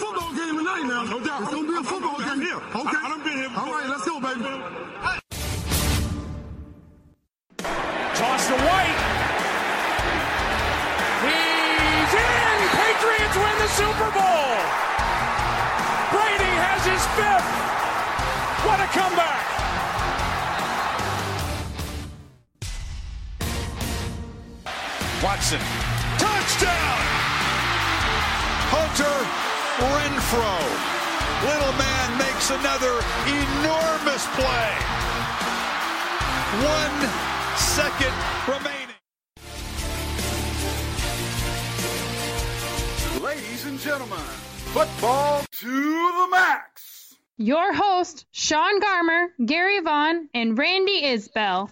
Football game tonight now. No doubt. It's gonna be a football game. Here. Okay. I, I done been here before. All right, let's go, baby. Toss to White. He's in. Patriots win the Super Bowl. Brady has his fifth. What a comeback. Watson. Touchdown! Hunter Renfro. Little man makes another enormous play. One second remaining. Ladies and gentlemen, football to the max. Your host, Sean Garmer, Gary Vaughn, and Randy Isbell.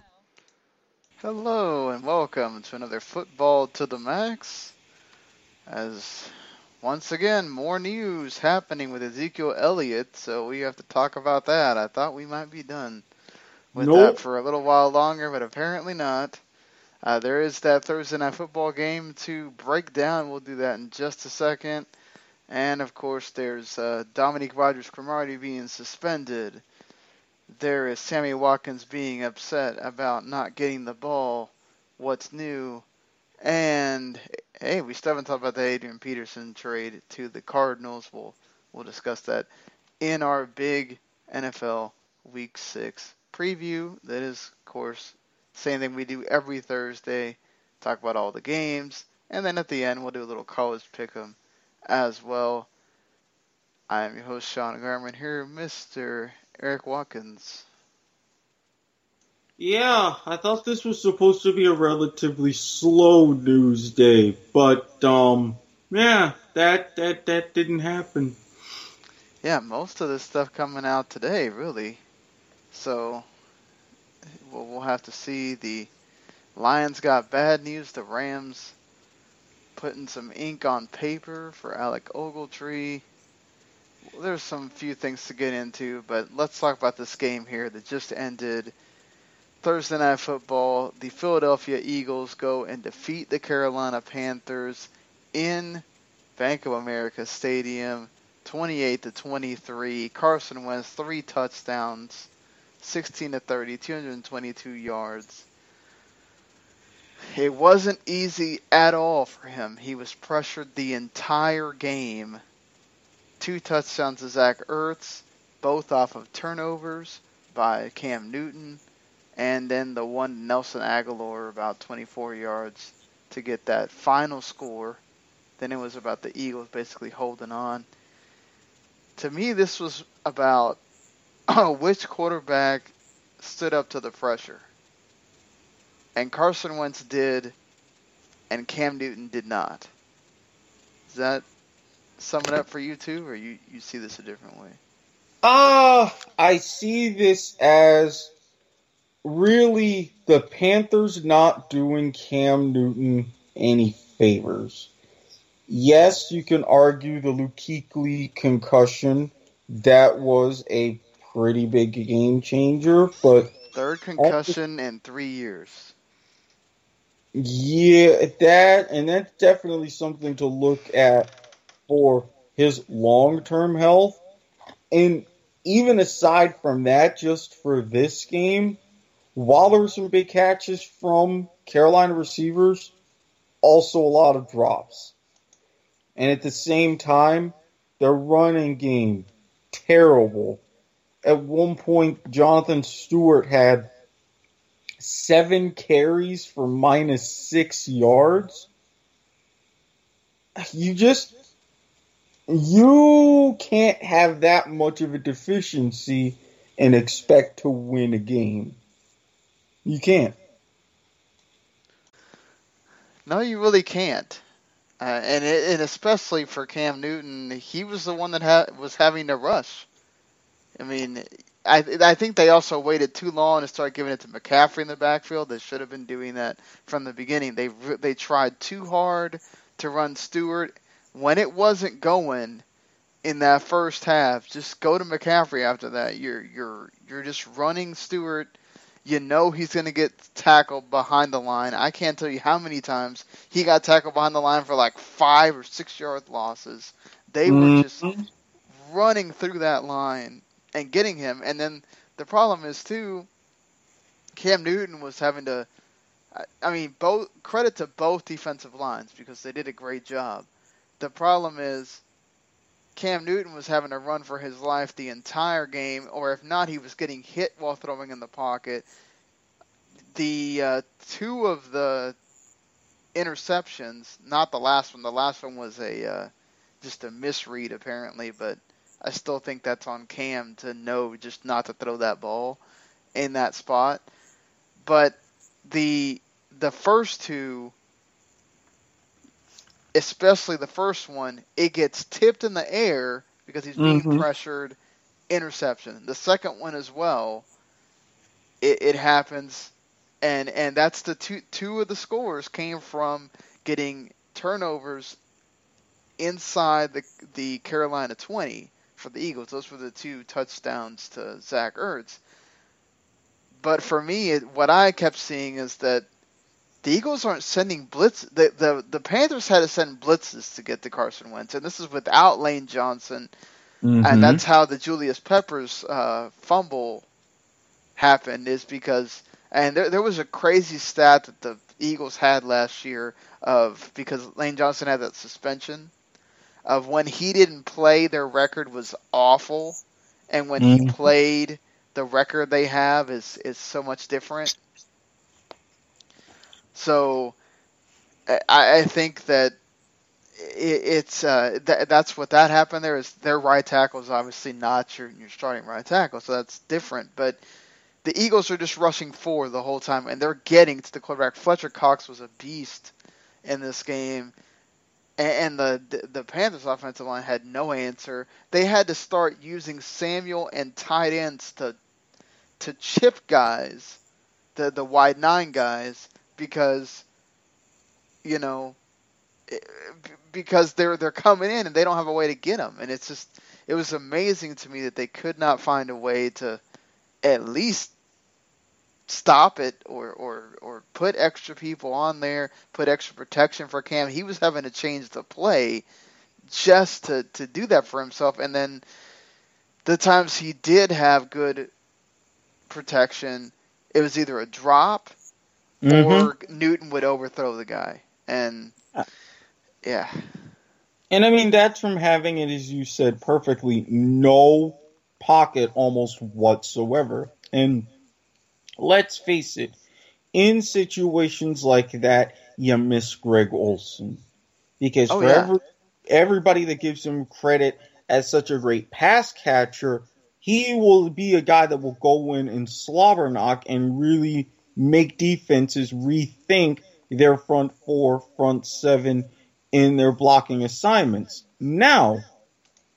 Hello and welcome to another Football to the Max. As once again, more news happening with Ezekiel Elliott, so we have to talk about that. I thought we might be done with Nope. that for a little while longer, but apparently not. Uh, there is that Thursday night football game to break down. We'll do that in just a second. And of course, there's uh, Dominique Rodgers Cromartie being suspended. There is Sammy Watkins being upset about not getting the ball. What's new? And hey, we still haven't talked about the Adrian Peterson trade to the Cardinals. We'll we'll discuss that in our big NFL Week Six preview. That is, of course, same thing we do every Thursday. Talk about all the games, and then at the end we'll do a little college pick'em as well. I am your host Sean Garmer here, Mr. Erik Watkins. Yeah, I thought this was supposed to be a relatively slow news day, but um, yeah, that that that didn't happen. Yeah, most of this stuff coming out today, really. So we'll, we'll have to see. The Lions got bad news. The Rams putting some ink on paper for Alec Ogletree. There's some few things to get into, but let's talk about this game here that just ended. Thursday night football. The Philadelphia Eagles go and defeat the Carolina Panthers in Bank of America Stadium. 28 to 23. Carson Wentz three touchdowns, 16 to 30, 222 yards. It wasn't easy at all for him. He was pressured the entire game. Two touchdowns to Zach Ertz, both off of turnovers by Cam Newton, and then the one Nelson Agholor about 24 yards to get that final score. Then it was about the Eagles basically holding on to me, this was about which quarterback stood up to the pressure. And Carson Wentz did, and Cam Newton did not. Does that sum it up for you too, or you, you see this a different way? Uh, I see this as really the Panthers not doing Cam Newton any favors. Yes, you can argue the Luke Kuechly concussion. That was a pretty big game changer, but Third concussion in three years. Yeah, that and that's definitely something to look at for his long-term health. And even aside from that, just for this game, while there were some big catches from Carolina receivers, also a lot of drops. And at the same time, their running game terrible. At one point, Jonathan Stewart had seven carries for minus six yards. You just you can't have that much of a deficiency and expect to win a game. You can't. No, you really can't. Uh, and it, and especially for Cam Newton, he was the one that ha- was having to rush. I mean, I I think they also waited too long to start giving it to McCaffrey in the backfield. They should have been doing that from the beginning. They they tried too hard to run Stewart when it wasn't going in that first half. Just go to McCaffrey after that. You're you're you're just running Stewart. You know he's going to get tackled behind the line. I can't tell you how many times he got tackled behind the line for like five or six yard losses. They were mm-hmm. just running through that line and getting him. And then the problem is too, Cam Newton was having to. I mean, both credit to both defensive lines because they did a great job. The problem is Cam Newton was having to run for his life the entire game, or if not, he was getting hit while throwing in the pocket. The uh, two of the interceptions, not the last one. The last one was a uh, just a misread apparently, but I still think that's on Cam to know just not to throw that ball in that spot. But the the first two especially the first one, it gets tipped in the air because he's being Mhm. pressured, interception. The second one as well, it, it happens, and and that's the two two of the scores came from getting turnovers inside the the Carolina twenty for the Eagles. Those were the two touchdowns to Zach Ertz. But for me, it, what I kept seeing is that the Eagles aren't sending blitz. The, the the Panthers had to send blitzes to get to Carson Wentz, and this is without Lane Johnson, Mhm. and that's how the Julius Peppers uh, fumble happened. Is because and there there was a crazy stat that the Eagles had last year of because Lane Johnson had that suspension of when he didn't play, their record was awful, and when he Mhm. played, the record they have is is so much different. So, I, I think that it, it's uh, th- that's what that happened. There is their right tackle is obviously not your your starting right tackle, so that's different. But the Eagles are just rushing forward the whole time, and they're getting to the quarterback. Fletcher Cox was a beast in this game, and, and the the Panthers offensive line had no answer. They had to start using Samuel and tight ends to to chip guys, the the wide nine guys, because you know eh, because they're they're coming in and they don't have a way to get them, and it's just it was amazing to me that they could not find a way to at least stop it or or or put extra people on there, put extra protection for Cam. He was having to change the play just to to do that for himself, and then the times he did have good protection, it was either a drop Mhm. or Newton would overthrow the guy, and Uh, yeah, And I mean, that's from having it, as you said perfectly, no pocket almost whatsoever. And let's face it, in situations like that, you miss Greg Olsen. Because Oh, for yeah. every, everybody that gives him credit as such a great pass catcher, he will be a guy that will go in and slobber knock and really make defenses rethink their front four, front seven, in their blocking assignments. Now,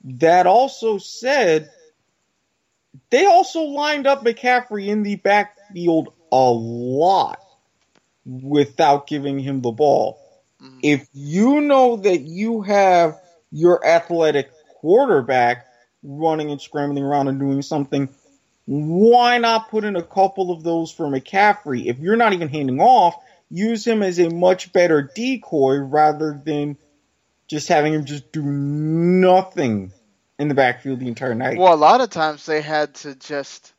that also said, they also lined up McCaffrey in the backfield a lot without giving him the ball. Mhm. If you know that you have your athletic quarterback running and scrambling around and doing something, why not put in a couple of those for McCaffrey? If you're not even handing off, use him as a much better decoy rather than just having him just do nothing in the backfield the entire night. Well, a lot of times they had to just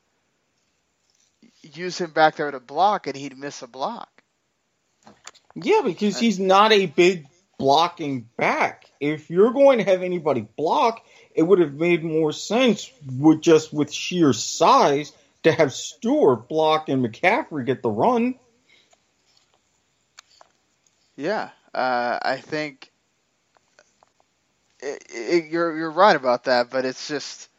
use him back there to block, and he'd miss a block. yeah, because he's not a big blocking back. If you're going to have anybody block, it would have made more sense with just with sheer size to have Stewart block and McCaffrey get the run. Yeah, uh, I think it, it, you're you're right about that, but it's just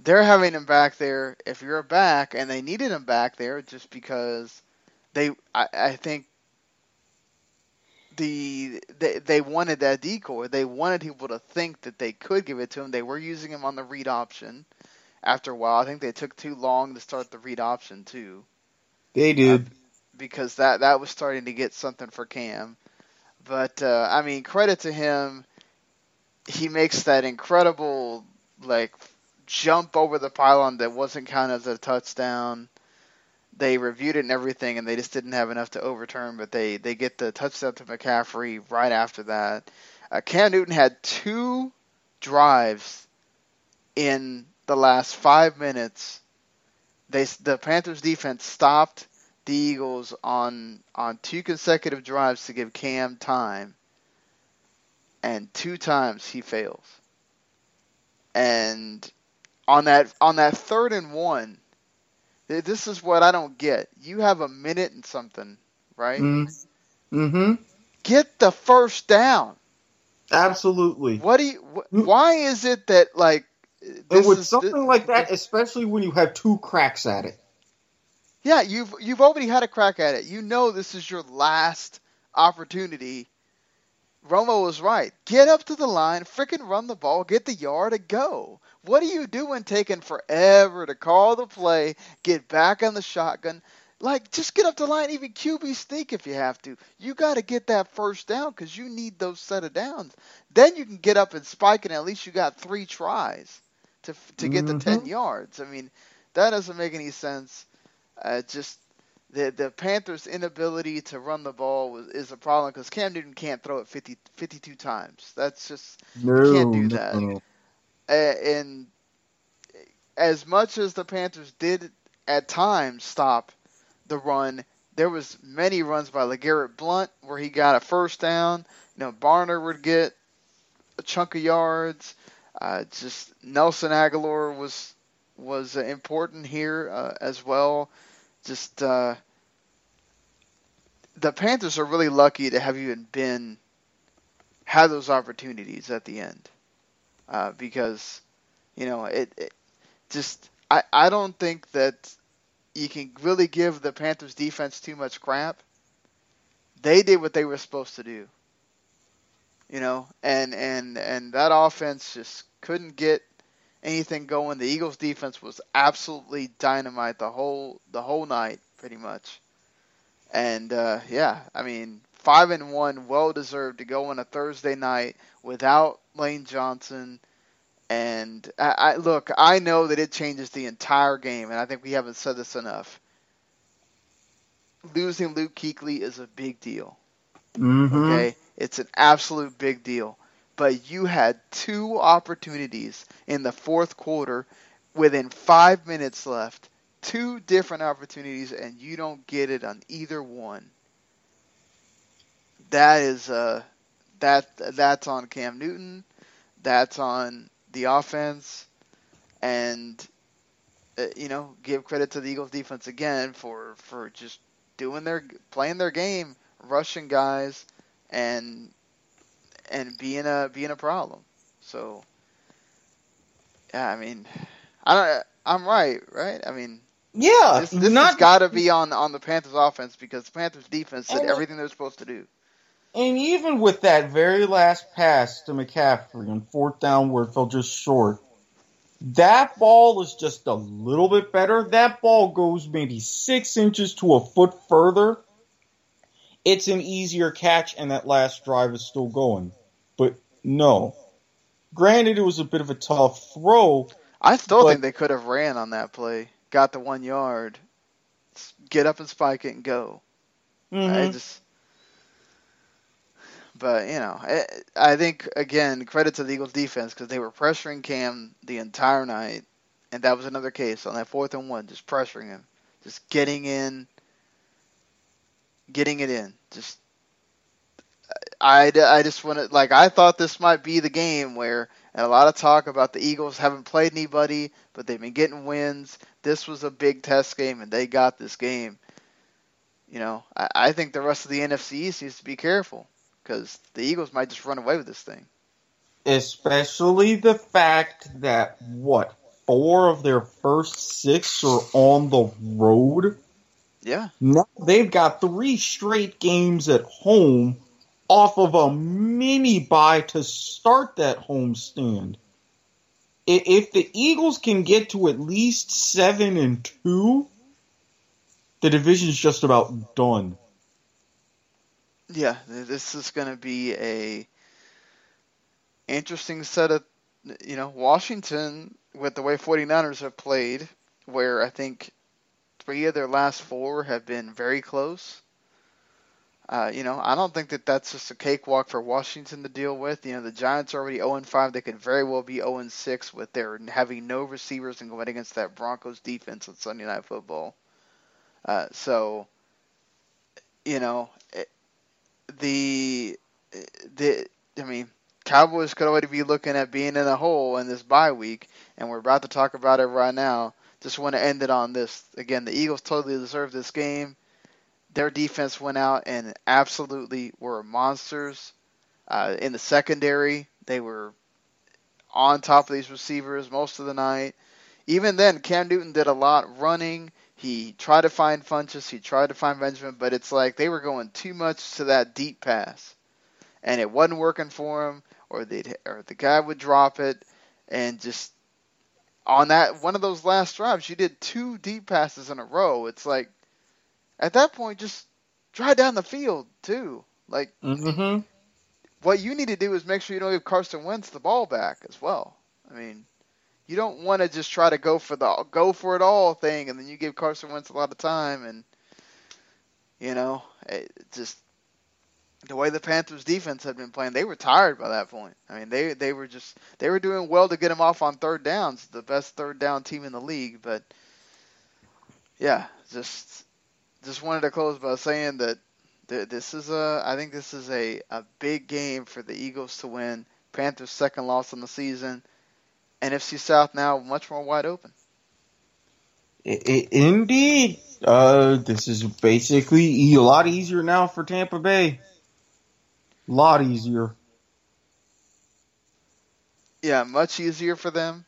they're having him back there. If you're back, and they needed him back there just because they, I, I think the they they wanted that decoy. They wanted people to think that they could give it to him. They were using him on the read option, after a while. I think they took too long to start the read option too, They did. because that that was starting to get something for Cam. But uh, I mean, credit to him. He makes that incredible like jump over the pylon that wasn't counted as a touchdown. They reviewed it and everything, and they just didn't have enough to overturn. But they they get the touchdown to McCaffrey right after that. Uh, Cam Newton had two drives in the last five minutes. They the Panthers defense stopped the Eagles on on two consecutive drives to give Cam time, and two times he fails. And on that on that third and one, this is what I don't get. You have a minute and something, right? Mm-hmm. Get the first down. Absolutely. What do you? Wh- why is it that like? This with is something like that, especially when you have two cracks at it. Yeah, you've you've already had a crack at it. You know this is your last opportunity. Romo was right. Get up to the line, freaking run the ball, get the yard, and go. What are you doing taking forever to call the play, get back on the shotgun? Like, just get up the line, even QB sneak if you have to. You got to get that first down because you need those set of downs. Then you can get up and spike, and at least you got three tries to to get the Mhm. ten yards. I mean, that doesn't make any sense. Uh, just the the Panthers' inability to run the ball was, is a problem because Cam Newton can't throw it 50, 52 times. That's just No, can't do that. no. And as much as the Panthers did at times stop the run, there was many runs by LeGarrette Blunt where he got a first down. You know, Barner would get a chunk of yards. Uh, just Nelson Agholor was was important here uh, as well. Just uh, the Panthers are really lucky to have even been had those opportunities at the end uh, because you know it, it just I, I don't think that you can really give the Panthers defense too much crap. They did what they were supposed to do. You know, and and and that offense just couldn't get anything going. The Eagles defense was absolutely dynamite the whole the whole night pretty much. And uh, yeah, I mean, 5 and 1 well deserved to go on a Thursday night without Lane Johnson and I, I look, I know that it changes the entire game, and I think we haven't said this enough. Losing Luke Kuechly is a big deal. Mm-hmm. Okay, it's an absolute big deal. But you had two opportunities in the fourth quarter, within five minutes left, two different opportunities, and you don't get it on either one. That is uh, that that's on Cam Newton. That's on the offense, and uh, you know, give credit to the Eagles defense again for for just doing their playing their game, rushing guys, and and being a being a problem. So, yeah, I mean, I don't, I'm right, right? I mean, Yeah, this, this not has got to be on on the Panthers offense because the Panthers defense did everything they're supposed to do. And even with that very last pass to McCaffrey on fourth down where it fell just short, that ball is just a little bit better. That ball goes maybe six inches to a foot further. It's an easier catch, and that last drive is still going. But no. Granted, it was a bit of a tough throw. I still But- think they could have ran on that play, got the one yard, get up and spike it and go. I Mhm. just, but you know, I, think again credit to the Eagles defense because they were pressuring Cam the entire night, and that was another case on that fourth and one, just pressuring him, just getting in, getting it in. Just, I, I just wanted like I thought this might be the game where and a lot of talk about the Eagles haven't played anybody, but they've been getting wins. This was a big test game, and they got this game. You know, I, I think the rest of the NFC East needs to be careful because the Eagles might just run away with this thing. Especially the fact that, what, four of their first six are on the road? Yeah, Now they've got three straight games at home off of a mini bye to start that homestand. i- if the Eagles can get to at least seven and two, the division's just about done. Yeah, this is going to be a interesting set of, you know, Washington with the way 49ers have played, where I think three of their last four have been very close. Uh, you know, I don't think that that's just a cakewalk for Washington to deal with. You know, the Giants are already 0 5. They could very well be 0 6 with their having no receivers and going against that Broncos defense on Sunday Night Football. Uh, so, you know, the the I mean, Cowboys could already be looking at being in a hole in this bye week, and we're about to talk about it right now. Just want to end it on this. Again, the Eagles totally deserved this game. Their defense went out and absolutely were monsters. Uh, in the secondary, they were on top of these receivers most of the night. Even then, Cam Newton did a lot running. He tried to find Funchess, he tried to find Benjamin, but it's like they were going too much to that deep pass, and it wasn't working for him. Or they or the guy would drop it, and just on that one of those last drives, you did two deep passes in a row. It's like at that point, just drive down the field too. Like Mm-hmm. what you need to do is make sure you don't give Carson Wentz the ball back as well. I mean, you don't want to just try to go for the go for it all thing, and then you give Carson Wentz a lot of time, and you know, it just the way the Panthers defense had been playing, they were tired by that point. I mean, they they were just they were doing well to get him off on third downs, the best third down team in the league, but yeah, just just wanted to close by saying that th- this is a I think this is a a big game for the Eagles to win. Panthers second loss on the season. NFC South now much more wide open. Indeed. Uh, this is basically a lot easier now for Tampa Bay. A lot easier. Yeah, much easier for them.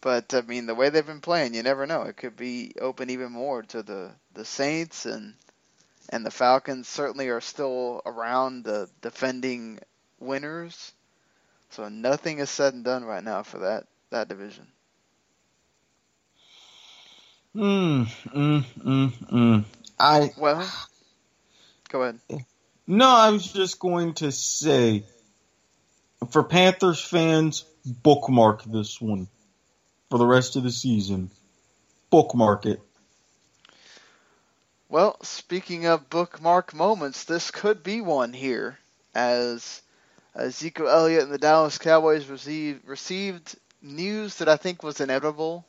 But I mean, the way they've been playing, you never know. It could be open even more to the the Saints and and the Falcons. Certainly are still around the defending winners. So nothing is said and done right now for that that division. Mm, mm, mm, mm. I Well, go ahead. no, I was just going to say, for Panthers fans, bookmark this one for the rest of the season. Bookmark it. Well, speaking of bookmark moments, this could be one here, as Ezekiel Elliott and the Dallas Cowboys received received news that I think was inevitable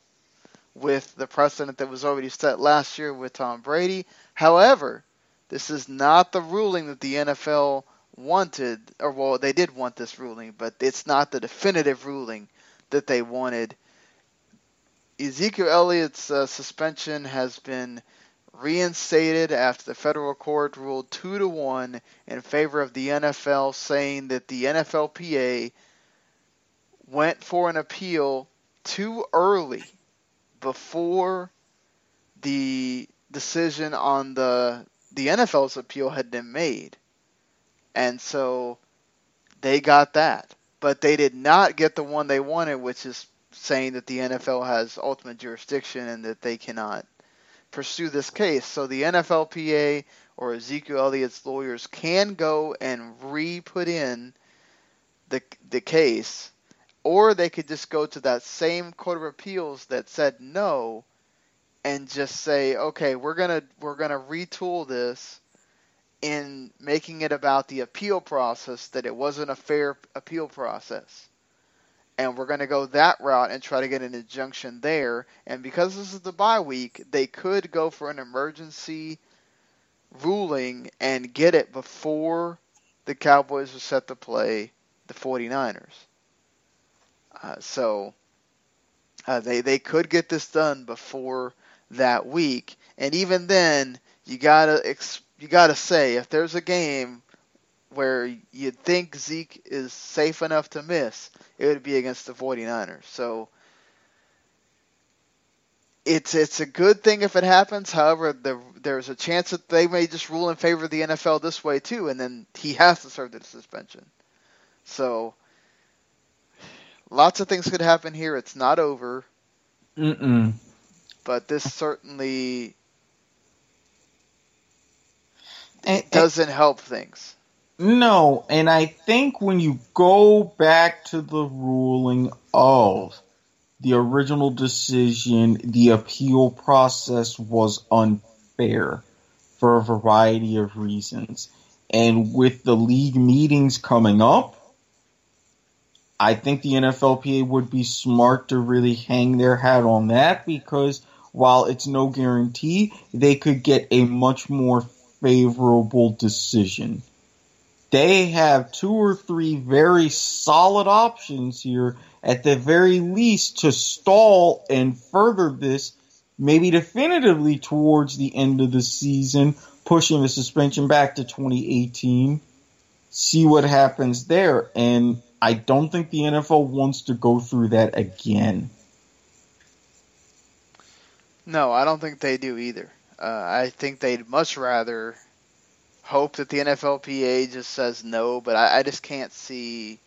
with the precedent that was already set last year with Tom Brady. However, this is not the ruling that the NFL wanted, or well, they did want this ruling, but it's not the definitive ruling that they wanted. Ezekiel Elliott's uh, suspension has been reinstated after the federal court ruled two to one in favor of the NFL, saying that the NFLPA went for an appeal too early before the decision on the the NFL's appeal had been made. And so they got that. But they did not get the one they wanted, which is saying that the NFL has ultimate jurisdiction and that they cannot pursue this case. So the NFLPA or Ezekiel Elliott's lawyers can go and re-put in the the case, or they could just go to that same court of appeals that said no, and just say, okay, we're gonna we're gonna retool this in making it about the appeal process that it wasn't a fair appeal process. And we're going to go that route and try to get an injunction there. And because this is the bye week, they could go for an emergency ruling and get it before the Cowboys are set to play the 49ers. Uh, so uh, they they could get this done before that week, and even then, you gotta ex- you gotta say if there's a game where you'd think Zeke is safe enough to miss, it would be against the 49ers. So it's it's a good thing if it happens. However, the, there's a chance that they may just rule in favor of the NFL this way too, and then he has to serve the suspension. So lots of things could happen here. It's not over, Mm-mm. but this certainly And- and- doesn't help things. No, and I think when you go back to the ruling of the original decision, the appeal process was unfair for a variety of reasons. And with the league meetings coming up, I think the NFLPA would be smart to really hang their hat on that because while it's no guarantee, they could get a much more favorable decision they have two or three very solid options here at the very least to stall and further this maybe definitively towards the end of the season pushing the suspension back to 2018 see what happens there and i don't think the nfl wants to go through that again No, I don't think they do either. Uh, I think they'd much rather hope that the NFLPA just says no, but I, I just can't see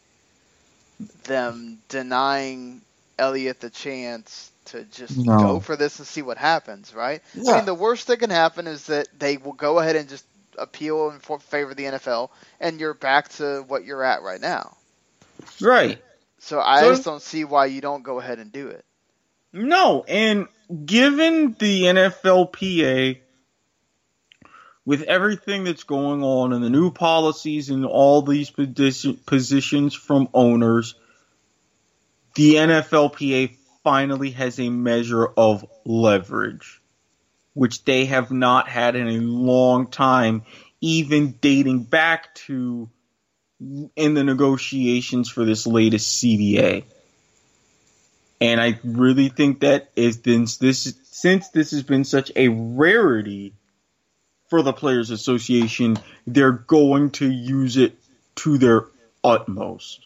them denying Elliott the chance to just No. go for this and see what happens, right? I mean, the worst that can happen is that they will go ahead and just appeal in favor of the NFL, and you're back to what you're at right now. right So I So- just don't see why you don't go ahead and do it. No, and given the NFLPA, with everything that's going on and the new policies and all these positions from owners, the NFLPA finally has a measure of leverage, which they have not had in a long time, even dating back to in the negotiations for this latest CBA. And I really think that is since this since this has been such a rarity for the Players Association, they're going to use it to their utmost.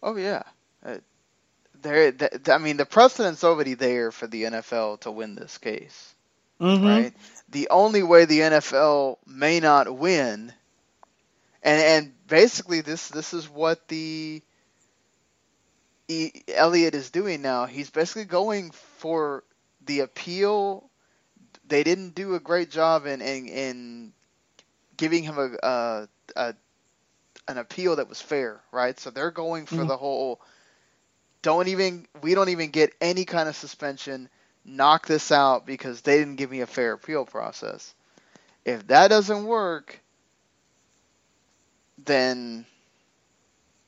Oh yeah, uh, there. Th- I mean, the precedent's already there for the NFL to win this case, Mm-hmm. right? The only way the NFL may not win, and and basically this this is what the e, Elliott is doing now. He's basically going for the appeal. They didn't do a great job in in, in giving him a, a, a an appeal that was fair, right? So they're going for Mhm. the whole don't even we don't even get any kind of suspension. Knock this out because they didn't give me a fair appeal process. If that doesn't work, then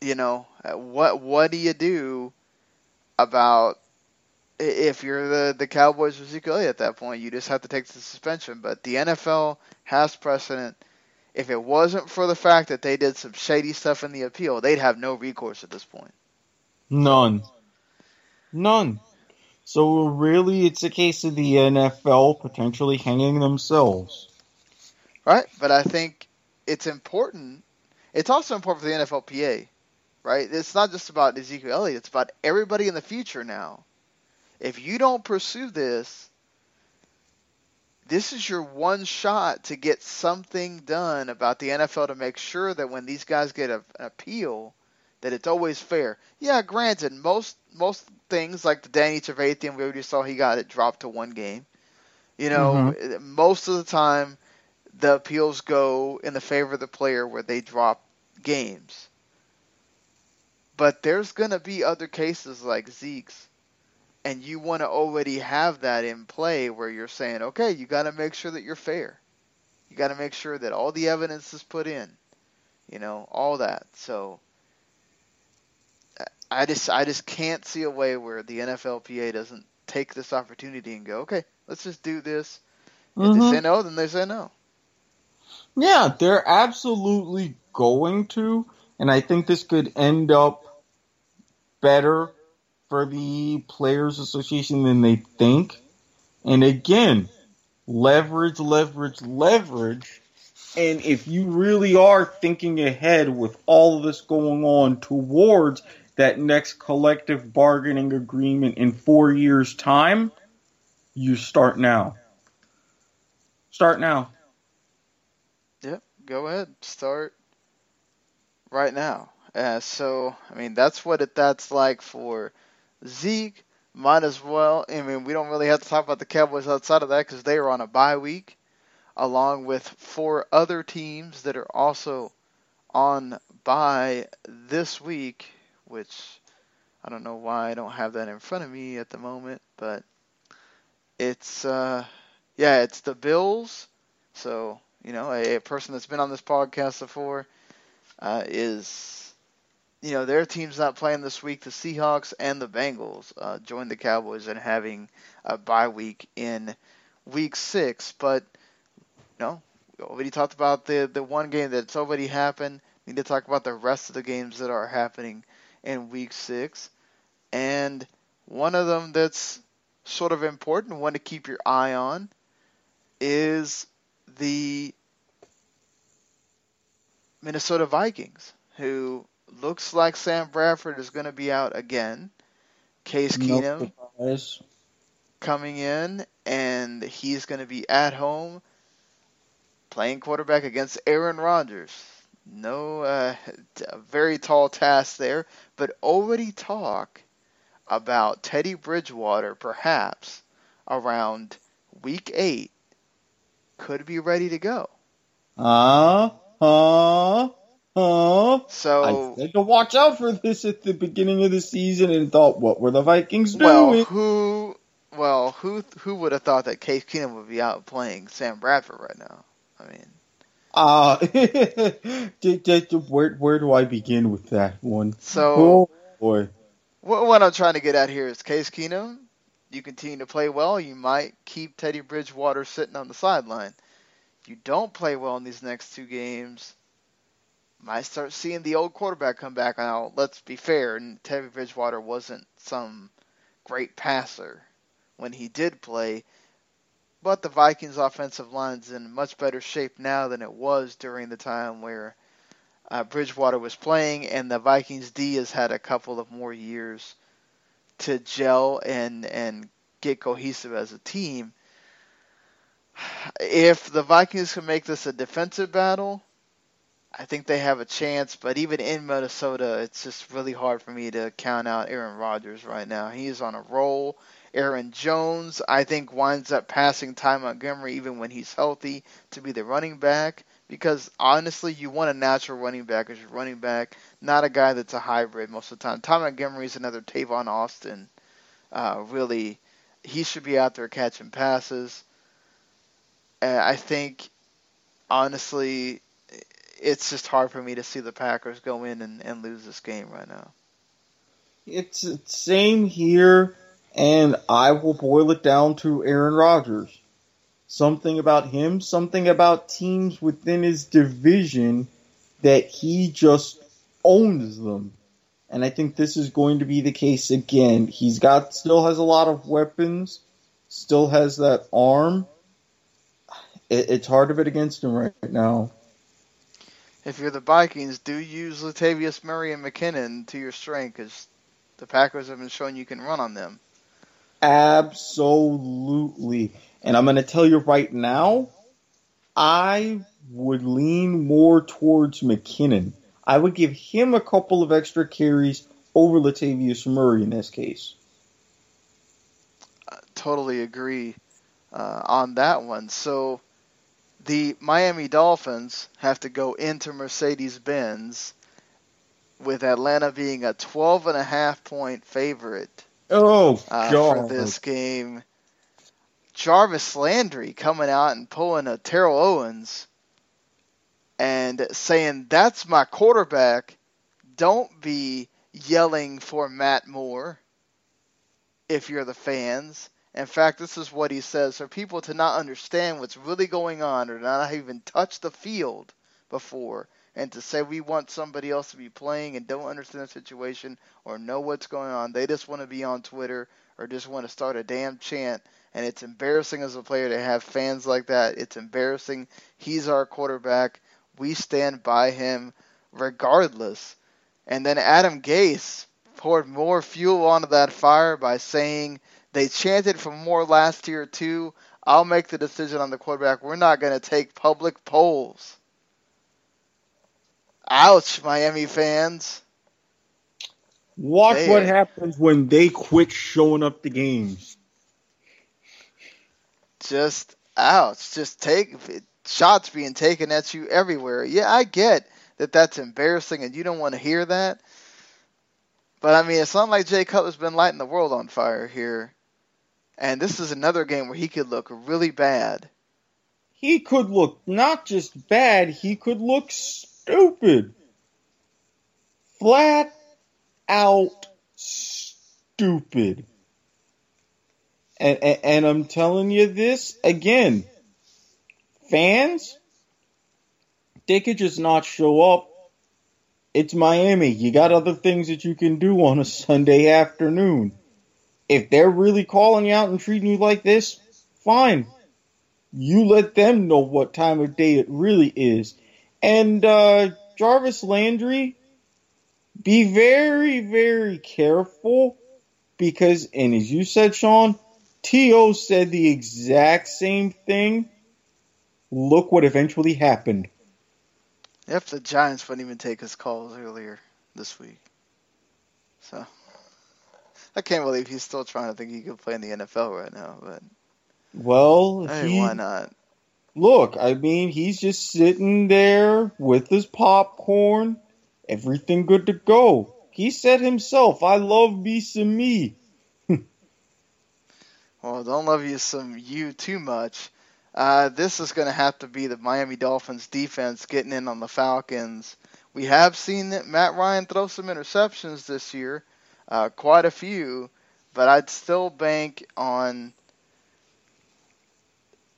you know uh, what what do you do about if you're the the Cowboys or Zeke Elliott at that point? You just have to take the suspension. But the NFL has precedent. If it wasn't for the fact that they did some shady stuff in the appeal, they'd have no recourse at this point. None. None. So really, it's a case of the NFL potentially hanging themselves. Right? But I think it's important. It's also important for the NFLPA, right? It's not just about Ezekiel Elliott, it's about everybody in the future now. If you don't pursue this, this is your one shot to get something done about the NFL to make sure that when these guys get a, an appeal, that it's always fair. Yeah, granted, most most things like the Danny Trevathan, we already saw he got it dropped to one game. You know, mm-hmm. most of the time the appeals go in the favor of the player where they drop games. But there's going to be other cases like Zeke's, and you want to already have that in play where you're saying, okay, you got to make sure that you're fair. You got to make sure that all the evidence is put in, you know, all that. So I just I just can't see a way where the NFLPA doesn't take this opportunity and go, okay, let's just do this. If Mhm. they say no, then they say no. Yeah, they're absolutely going to, and I think this could end up better for the Players Association than they think. And again, leverage, leverage, leverage. And if you really are thinking ahead with all of this going on towards that next collective bargaining agreement in four years' time, you start now. Start now. Yep, go ahead, start right now. Uh, so I mean, that's what it, that's like for Zeke. Might as well. I mean, we don't really have to talk about the Cowboys outside of that because they are on a bye week, along with four other teams that are also on bye this week. Which I don't know why I don't have that in front of me at the moment, but it's uh, yeah, it's the Bills. So you know, a, a person that's been on this podcast before uh, is you know, their team's not playing this week. The Seahawks and the Bengals uh, joined the Cowboys in having a bye week in week six. But, you know, we already talked about the, the one game that's already happened. We need to talk about the rest of the games that are happening in week six. And one of them that's sort of important, one to keep your eye on, is the Minnesota Vikings, who looks like Sam Bradford is going to be out again. Case Keenum coming in, and he's going to be at home playing quarterback against Aaron Rodgers. No, uh, very tall task there, but already talk about Teddy Bridgewater perhaps around week eight could be ready to go. Uh, uh, uh, so I had to watch out for this at the beginning of the season and thought, what were the Vikings doing? Well, who, well, who, who would have thought that Case Keenum would be out playing Sam Bradford right now? I mean, uh, where where do I begin with that one? So, oh, boy, what, what I'm trying to get at here is Case Keenum. You continue to play well, you might keep Teddy Bridgewater sitting on the sideline. You don't play well in these next two games, might start seeing the old quarterback come back. Now, let's be fair, and Teddy Bridgewater wasn't some great passer when he did play, but the Vikings' offensive line's in much better shape now than it was during the time where uh, Bridgewater was playing, and the Vikings' D has had a couple of more years to gel and and get cohesive as a team. If the Vikings can make this a defensive battle, I think they have a chance, but even in Minnesota, it's just really hard for me to count out Aaron Rodgers right now. He is on a roll. Aaron Jones, I think, winds up passing Ty Montgomery even when he's healthy to be the running back because honestly, you want a natural running back as your running back, not a guy that's a hybrid most of the time. Ty Montgomery is another Tavon Austin. Uh, really, he should be out there catching passes. Uh, I think, honestly, it's just hard for me to see the Packers go in and, and lose this game right now. It's the same here, and I will boil it down to Aaron Rodgers. Something about him, something about teams within his division that he just owns them. And I think this is going to be the case again. He's got still has a lot of weapons, still has that arm. It, it's hard to bet against him right now if you're the Vikings, do use Latavius Murray and McKinnon to your strength because the Packers have been showing you can run on them. Absolutely. And I'm going to tell you right now, I would lean more towards McKinnon. I would give him a couple of extra carries over Latavius Murray in this case. I totally agree uh, on that one. So the Miami Dolphins have to go into Mercedes Benz with Atlanta being a 12 and a half point favorite. Oh, uh, God. for this game. Jarvis Landry coming out and pulling a Terrell Owens and saying, That's my quarterback. Don't be yelling for Matt Moore if you're the fans. In fact, this is what he says for people to not understand what's really going on or not even touch the field before and to say we want somebody else to be playing and don't understand the situation or know what's going on. They just want to be on Twitter or just want to start a damn chant. And it's embarrassing as a player to have fans like that. It's embarrassing. He's our quarterback. We stand by him regardless. And then Adam Gase poured more fuel onto that fire by saying they chanted for more last year too. I'll make the decision on the quarterback. We're not going to take public polls. Ouch, Miami fans. Watch Man. what happens when they quit showing up to games. Just ouch. Just take shots being taken at you everywhere. Yeah, I get that that's embarrassing and you don't want to hear that. But I mean, it's not like Jay Cutler's been lighting the world on fire here. And this is another game where he could look really bad. He could look not just bad, he could look stupid. Flat out stupid. And, and, and I'm telling you this again. Fans, they could just not show up. It's Miami. You got other things that you can do on a Sunday afternoon. If they're really calling you out and treating you like this, fine. You let them know what time of day it really is. And uh, Jarvis Landry, be very, very careful because, and as you said, Sean, T.O. said the exact same thing. Look what eventually happened. If the Giants wouldn't even take his calls earlier this week. So I can't believe he's still trying to think he could play in the NFL right now, but Well, he, why not? look, I mean, he's just sitting there with his popcorn, everything good to go. He said himself, I love me some me. Well, don't love you some you too much. Uh, this is going to have to be the Miami Dolphins defense getting in on the Falcons. We have seen that Matt Ryan throw some interceptions this year, uh, quite a few, but I'd still bank on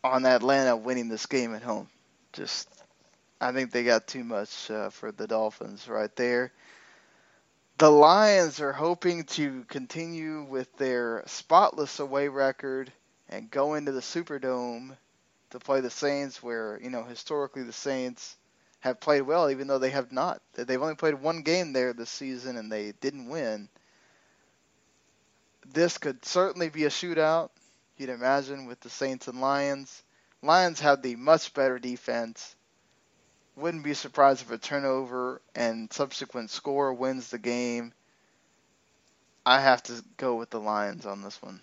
on Atlanta winning this game at home. Just, I think they got too much uh, for the Dolphins right there. The Lions are hoping to continue with their spotless away record and go into the Superdome to play the Saints, where you know historically the Saints have played well, even though they have not. They've only played one game there this season and they didn't win. This could certainly be a shootout. You'd imagine with the Saints and Lions. Lions have the much better defense. Wouldn't be surprised if a turnover and subsequent score wins the game. I have to go with the Lions on this one.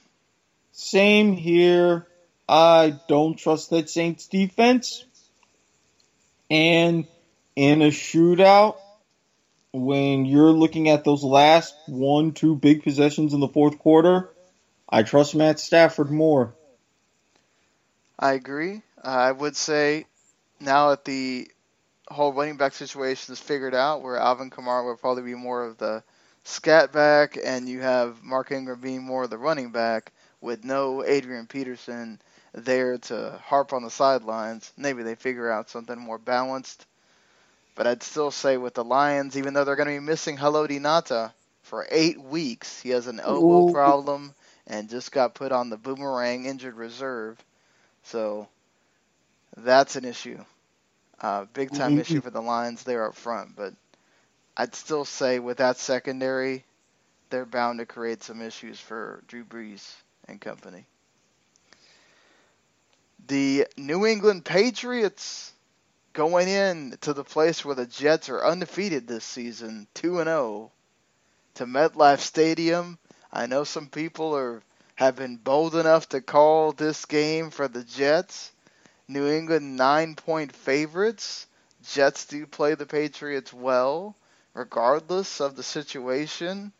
Same here. I don't trust that Saints defense. And in a shootout, when you're looking at those last one, two big possessions in the fourth quarter, I trust Matt Stafford more. I agree. I would say now that the whole running back situation is figured out, where Alvin Kamara will probably be more of the scat back, and you have Mark Ingram being more of the running back, with no Adrian Peterson there to harp on the sidelines. Maybe they figure out something more balanced. But I'd still say with the Lions, even though they're going to be missing Haloti Ngata for eight weeks, he has an elbow Ooh. problem and just got put on the boomerang injured reserve. So that's an issue. Uh, big time Mhm. issue for the Lions there up front. But I'd still say with that secondary, they're bound to create some issues for Drew Brees and company. The New England Patriots going in to the place where the Jets are undefeated this season, 2 and 0 to MetLife Stadium. I know some people are have been bold enough to call this game for the Jets. New England 9-point favorites. Jets do play the Patriots well regardless of the situation.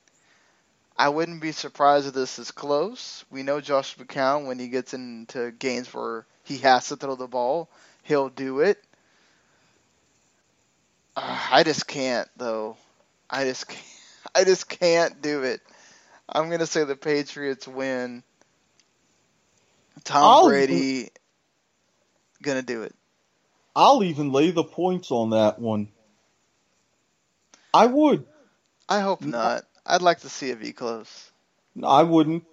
I wouldn't be surprised if this is close. We know Josh McCown when he gets into games where he has to throw the ball, he'll do it. Uh, I just can't though. I just can't, I just can't do it. I'm gonna say the Patriots win. Tom I'll- Brady gonna do it. I'll even lay the points on that one. I would. I hope not. I'd like to see it be close. I wouldn't.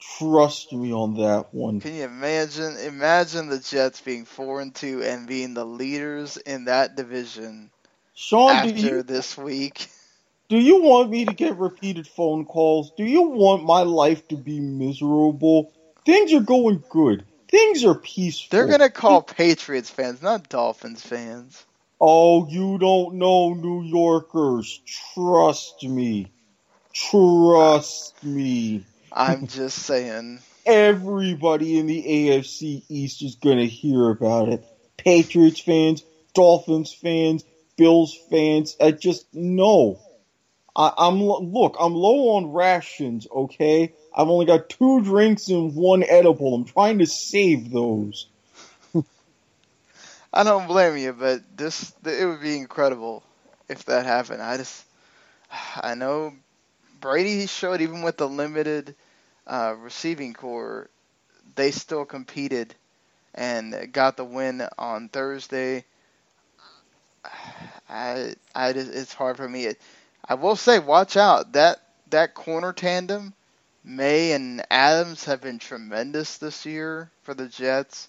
Trust me on that one. Can you imagine? Imagine the Jets being four and two and being the leaders in that division Sean, do after you, this week. do you want me to get repeated phone calls? Do you want my life to be miserable? Things are going good. Things are peaceful. They're gonna call Patriots fans, not Dolphins fans. Oh, you don't know New Yorkers. Trust me. Trust me. I'm just saying. Everybody in the AFC East is going to hear about it. Patriots fans, Dolphins fans, Bills fans. I just know. I, I'm look. I'm low on rations. Okay, I've only got two drinks and one edible. I'm trying to save those. I don't blame you, but this it would be incredible if that happened. I just I know Brady showed even with the limited uh, receiving corps, they still competed and got the win on Thursday. I I just, it's hard for me. I will say, watch out that that corner tandem. May and Adams have been tremendous this year for the Jets.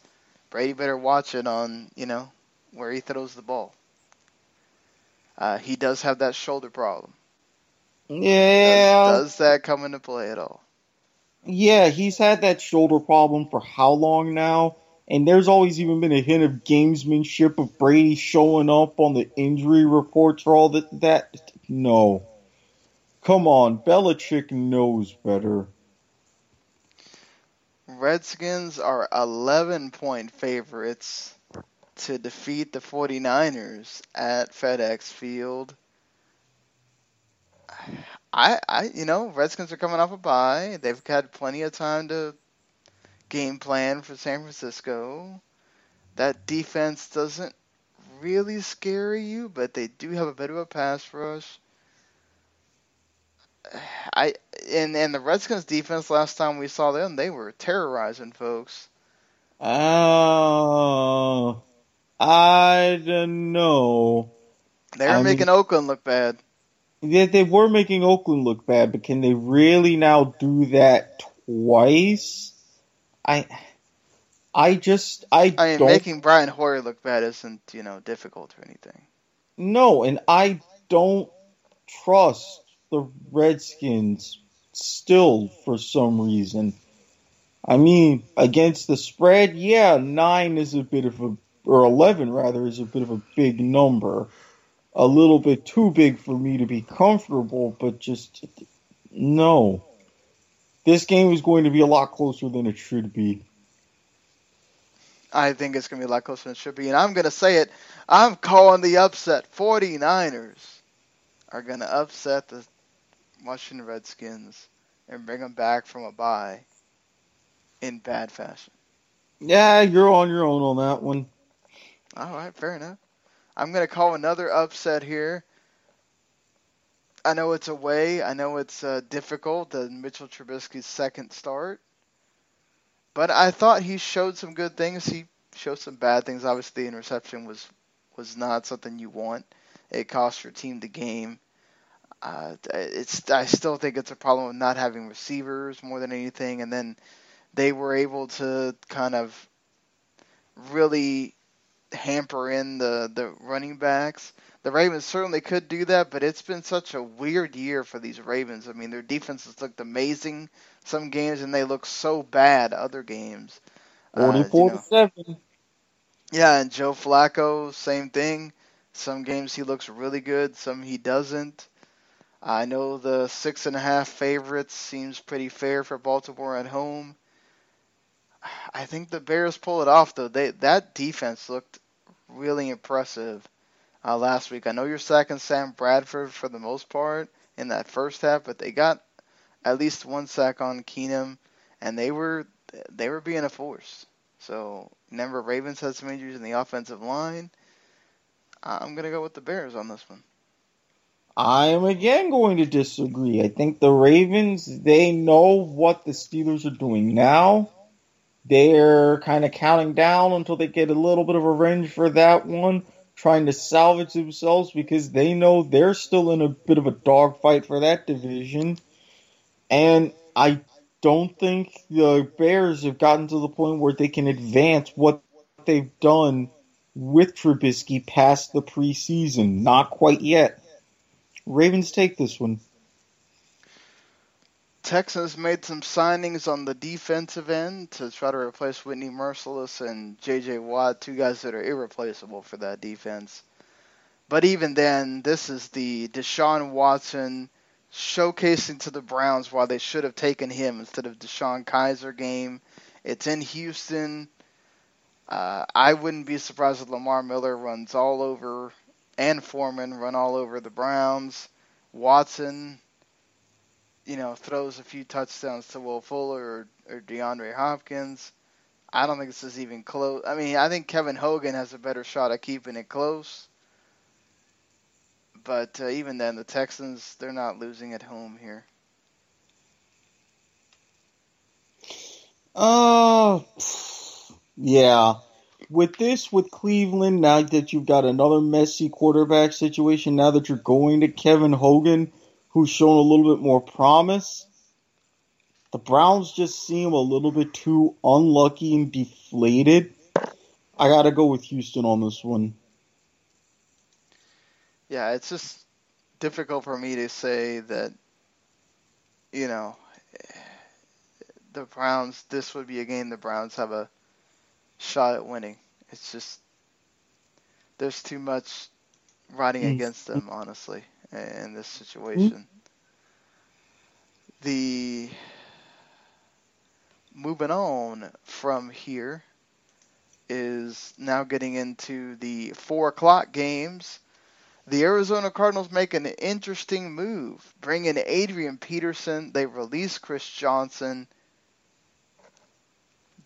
Brady better watch it on, you know, where he throws the ball. Uh, he does have that shoulder problem. Yeah. Does, does, that come into play at all? Yeah, he's had that shoulder problem for how long now? And there's always even been a hint of gamesmanship of Brady showing up on the injury reports for all that. That no, come on, Belichick knows better. Redskins are 11 point favorites to defeat the 49ers at FedEx Field. I, I, you know, Redskins are coming off a bye. They've had plenty of time to game plan for San Francisco. That defense doesn't really scare you, but they do have a bit of a pass rush. I and and the Redskins defense last time we saw them, they were terrorizing folks. Oh, I don't know. They were I making Oakland look bad. Yeah, they were making Oakland look bad, but can they really now do that twice? I, I just I. I mean, making Brian Hoyer look bad isn't you know difficult or anything. No, and I don't trust the Redskins still for some reason. I mean, against the spread, yeah, nine is a bit of a, or 11 rather, is a bit of a big number. A little bit too big for me to be comfortable, but just, no. This game is going to be a lot closer than it should be. I think it's going to be a lot closer than it should be. And I'm going to say it. I'm calling the upset. 49ers are going to upset the Washington Redskins and bring them back from a bye in bad fashion. Yeah, you're on your own on that one. All right, fair enough. I'm going to call another upset here. I know it's away. I know it's uh, difficult, the Mitchell Trubisky's second start. But I thought he showed some good things. He showed some bad things. Obviously, the interception was was not something you want. It cost your team the game. Uh, it's I still think it's a problem of not having receivers more than anything, and then they were able to kind of really hamper in the the running backs. The Ravens certainly could do that, but it's been such a weird year for these Ravens. I mean, their defenses looked amazing some games, and they look so bad other games. Forty-four uh, you know, seven. Yeah, and Joe Flacco, same thing. Some games he looks really good, some he doesn't. I know the six and a half favorites seems pretty fair for Baltimore at home. I think the Bears pull it off though. They that defense looked really impressive uh, last week. I know you're sacking Sam Bradford for the most part in that first half, but they got at least one sack on Keenum, and they were they were being a force. So remember, Ravens had some injuries in the offensive line. I'm gonna go with the Bears on this one. I am again going to disagree. I think the Ravens, they know what the Steelers are doing now. They're kind of counting down until they get a little bit of revenge for that one, trying to salvage themselves because they know they're still in a bit of a dogfight for that division. And I don't think the Bears have gotten to the point where they can advance what they've done with Trubisky past the preseason. Not quite yet. Ravens take this one. Texans made some signings on the defensive end to try to replace Whitney Mercilus and J.J. Watt, two guys that are irreplaceable for that defense. But even then, this is the Deshaun Watson showcasing to the Browns why they should have taken him instead of DeShone Kizer game. It's in Houston. Uh, I wouldn't be surprised if Lamar Miller runs all over and Foreman run all over the Browns. Watson, you know, throws a few touchdowns to Will Fuller or, or DeAndre Hopkins. I don't think this is even close. I mean, I think Kevin Hogan has a better shot at keeping it close. But uh, even then, the Texans, they're not losing at home here. Uh, yeah. With this, with Cleveland, now that you've got another messy quarterback situation, now that you're going to Kevin Hogan, who's shown a little bit more promise, the Browns just seem a little bit too unlucky and deflated. I gotta go with Houston on this one. Yeah, it's just difficult for me to say that, you know, the Browns, this would be a game the Browns have a shot at winning. It's just, there's too much riding Mm. against them, honestly, in this hmm? situation. The, moving on from here is now getting into the four o'clock games. The Arizona Cardinals make an interesting move, bring in Adrian Peterson. They release Chris Johnson.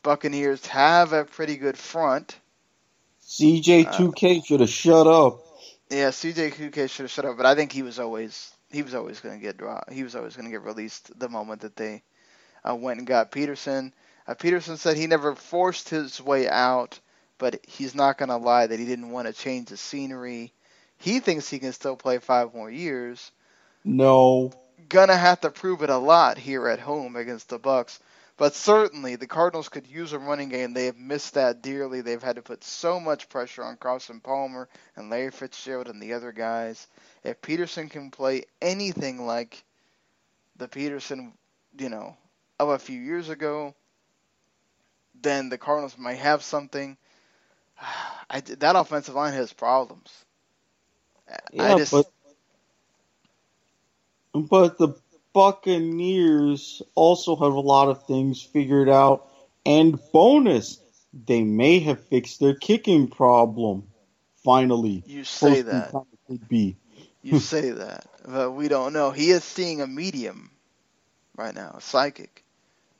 Buccaneers have a pretty good front. CJ2K should have shut up. Yeah, CJ2K should have shut up, but I think he was always he was always going to get dropped. He was always going to get released the moment that they uh, went and got Peterson. Uh, Peterson said he never forced his way out, but he's not going to lie that he didn't want to change the scenery. He thinks he can still play five more years. No. Gonna have to prove it a lot here at home against the Bucks. But certainly the Cardinals could use a running game. They have missed that dearly. They've had to put so much pressure on Carson Palmer and Larry Fitzgerald and the other guys. If Peterson can play anything like the Peterson, you know, of a few years ago, then the Cardinals might have something. I, that offensive line has problems. Yeah, I just, but but the Buccaneers also have a lot of things figured out. And bonus, they may have fixed their kicking problem. Finally, you say that. could be. You say that, but we don't know. He is seeing a medium right now, a psychic,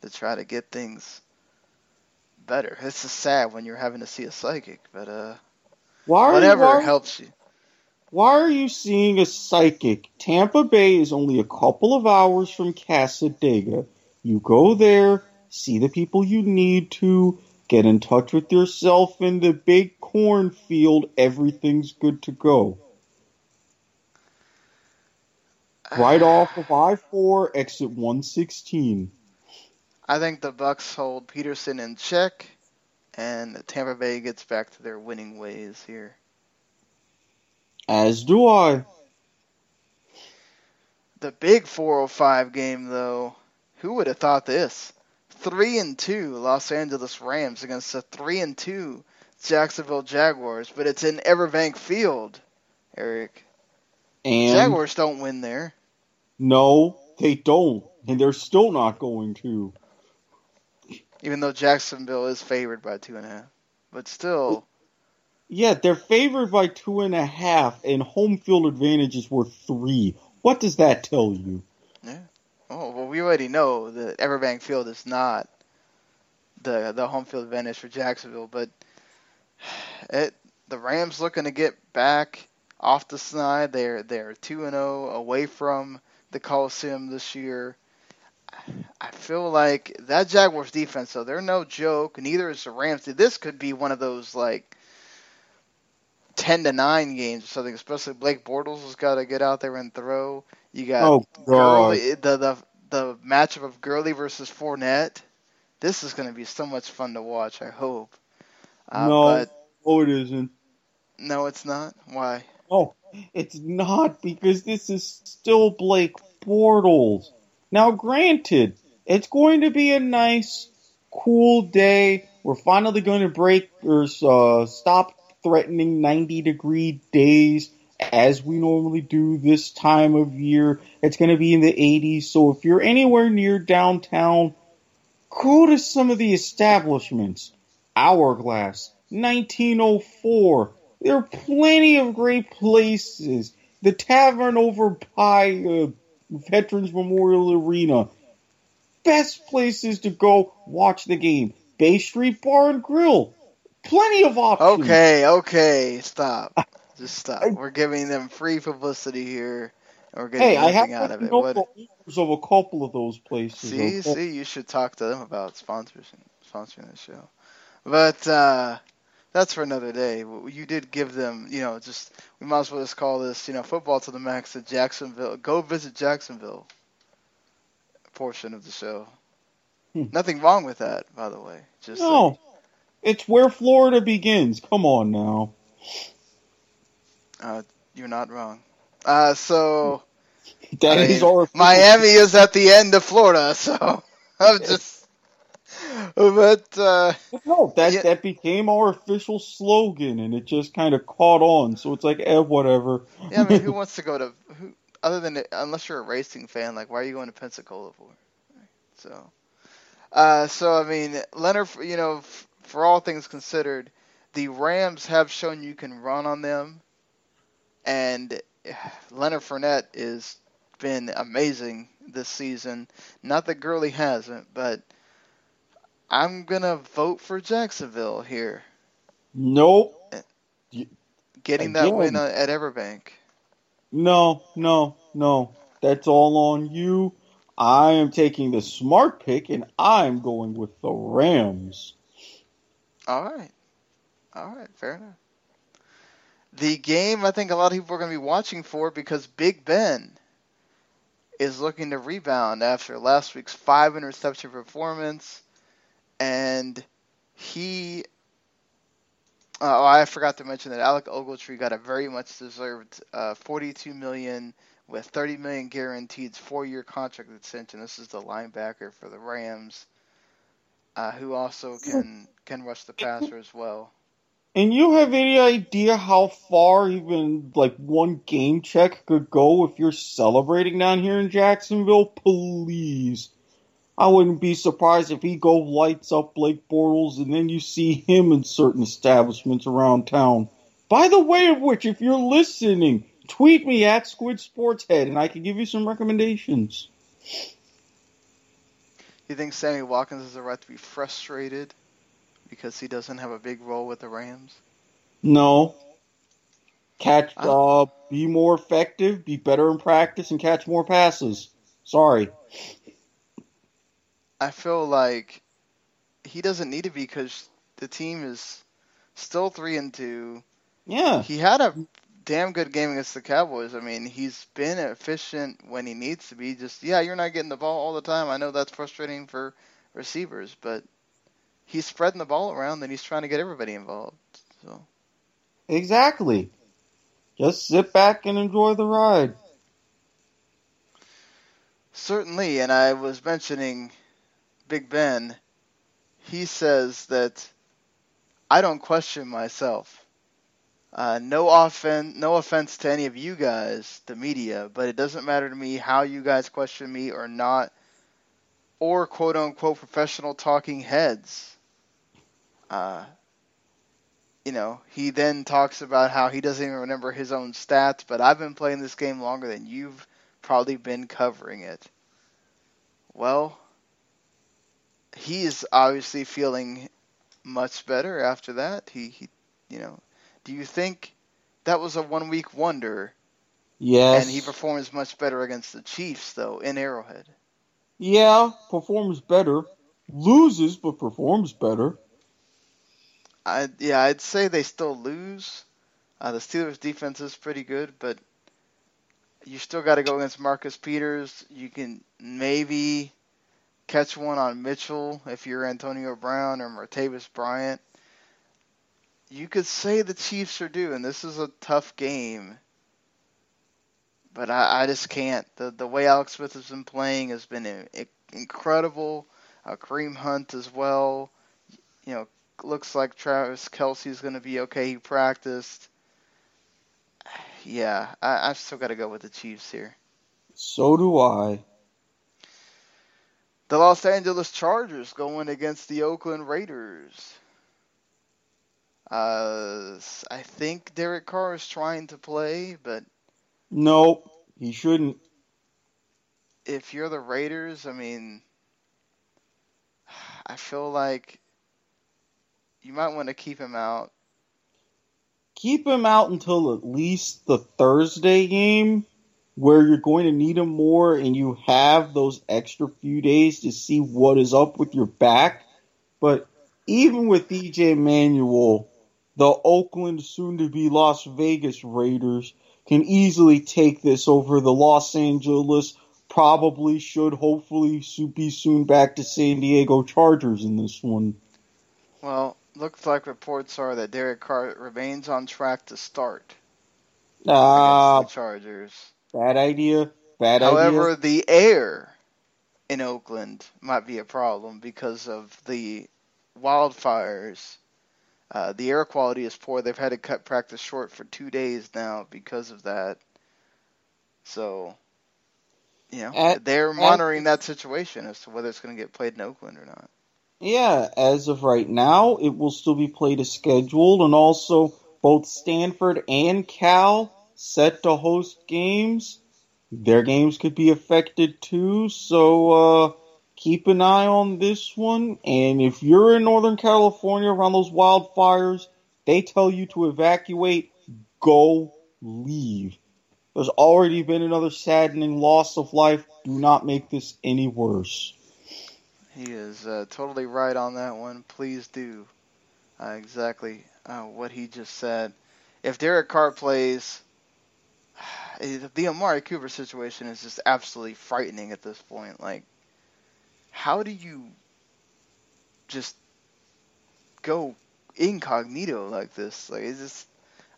to try to get things better. It's is sad when you're having to see a psychic, but uh, Why whatever you, why, helps you. Why are you seeing a psychic? Tampa Bay is only a couple of hours from Cassadaga. You go there, see the people you need to, get in touch with yourself in the big cornfield. Everything's good to go. Right off of I 4, exit 116. I think the Bucks hold Peterson in check, and Tampa Bay gets back to their winning ways here. As do I. The big 405 game, though, who would have thought this? Three and two Los Angeles Rams against the three and two Jacksonville Jaguars, but it's in Everbank Field, Eric. And Jaguars don't win there. no, they don't. And they're still not going to. even though Jacksonville is favored by two and a half. But still, Yeah, they're favored by two and a half, and home field advantage is worth three. What does that tell you? Yeah. Oh well, we already know that Everbank Field is not the the home field advantage for Jacksonville. But it the Rams looking to get back off the snide. They're they're two and zero away from the Coliseum this year. I feel like that Jaguars defense, though, they're no joke. Neither is the Rams. This could be one of those like ten to nine games or something. Especially Blake Bortles has got to get out there and throw. You got Oh, Gurley, the the the matchup of Gurley versus Fournette. This is going to be so much fun to watch. I hope. Uh, no, but oh, it isn't. no, it's not. Why? Oh, it's not because this is still Blake Bortles. Now, granted, it's going to be a nice, cool day. We're finally going to break or uh, stop threatening 90 degree days as we normally do this time of year. It's going to be in the 80s, so if you're anywhere near downtown, go to some of the establishments. Hourglass, 1904. There are plenty of great places. The tavern over by uh, Veterans Memorial Arena. Best places to go watch the game. Bay Street Bar and Grill. Plenty of options. Okay, okay, stop. Just stop. We're giving them free publicity here. And we're getting Hey, I have nothing out of it. What, of a couple of those places. see, okay? see, you should talk to them about sponsors sponsoring the show. But uh, that's for another day. You did give them, you know, just we might as well just call this, you know, football to the max at Jacksonville. Go visit Jacksonville. Portion of the show. Hmm. Nothing wrong with that, by the way. Just No, it's where Florida begins. Come on now. uh, you're not wrong. Uh, so That I is our Miami is at the end of Florida, so I'm just. But uh, No, that Yeah. that became our official slogan, and it just kind of caught on. So it's like, eh, whatever. yeah, I mean, who wants to go to who other than unless you're a racing fan? Like, why are you going to Pensacola for? So, uh, so I mean, Leonard, you know, for all things considered, the Rams have shown you can run on them, and Leonard Fournette has been amazing this season. Not that Gurley hasn't, but I'm gonna vote for Jacksonville here, nope. getting that win uh, at Everbank. No, no, no. That's all on you. I am taking the smart pick, and I'm going with the Rams. All right. All right, fair enough. The game I think a lot of people are going to be watching for because Big Ben is looking to rebound after last week's five interception performance. And he. Oh, I forgot to mention that Alec Ogletree got a very much deserved uh, 42 million with 30 million guaranteed four-year contract extension. This is the linebacker for the Rams, uh, who also can can rush the passer as well. And you have any idea how far even like one game check could go if you're celebrating down here in Jacksonville? Please. I wouldn't be surprised if he go lights up Blake Bortles and then you see him in certain establishments around town. By the way of which, if you're listening, tweet me at Squid Sports Head and I can give you some recommendations. You think Sammy Watkins has a right to be frustrated because he doesn't have a big role with the Rams? No. Catch uh be more effective, be better in practice and catch more passes. Sorry. I feel like he doesn't need to be because the team is still three and two. Yeah. He had a damn good game against the Cowboys. I mean, he's been efficient when he needs to be. Just yeah, you're not getting the ball all the time. I know that's frustrating for receivers, but he's spreading the ball around and he's trying to get everybody involved. So Exactly. Just sit back and enjoy the ride. certainly, and I was mentioning Big Ben. He says that I don't question myself. Uh, no offense, no offense to any of you guys, the media, but it doesn't matter to me how you guys question me or not, or quote unquote professional talking heads. Uh, you know, he then talks about how he doesn't even remember his own stats, but I've been playing this game longer than you've probably been covering it. Well, he is obviously feeling much better after that. He, he you know, do you think that was a one week wonder Yes. and he performs much better against the Chiefs though in Arrowhead? yeah, performs better. Loses, but performs better. I yeah, I'd say they still lose. Uh, the Steelers' defense is pretty good, but you still got to go against Marcus Peters. You can maybe catch one on Mitchell if you're Antonio Brown or Martavis Bryant. You could say the Chiefs are due, and this is a tough game. But I, I just can't. The the way Alex Smith has been playing has been incredible. Uh, Kareem Hunt as well. You know, looks like Travis Kelce is going to be okay. He practiced. Yeah, I, I've still got to go with the Chiefs here. So do I. The Los Angeles Chargers going against the Oakland Raiders. Uh, I think Derek Carr is trying to play, but no, he shouldn't. if you're the Raiders, I mean, I feel like you might want to keep him out. Keep him out until at least the Thursday game, where you're going to need him more, and you have those extra few days to see what is up with your back. But even with EJ Manuel, the Oakland, soon to be Las Vegas Raiders can easily take this over the Los Angeles, probably should hopefully be soon back to San Diego Chargers in this one. Well, looks like reports are that Derek Carr remains on track to start Ah, the Chargers. bad idea. Bad idea. However, idea. the air in Oakland might be a problem because of the wildfires. Uh, the air quality is poor. They've had to cut practice short for two days now because of that. So, you know, At- they're monitoring that situation as to whether it's going to get played in Oakland or not. Yeah, as of right now, it will still be played as scheduled, and also both Stanford and Cal set to host games. Their games could be affected too, so uh, keep an eye on this one. And if you're in Northern California around those wildfires, they tell you to evacuate, go leave. There's already been another saddening loss of life. Do not make this any worse. He is uh, totally right on that one. Please do uh, exactly uh, what he just said. If Derek Carr plays, the Amari Cooper situation is just absolutely frightening at this point. Like, how do you just go incognito like this? Like, it's just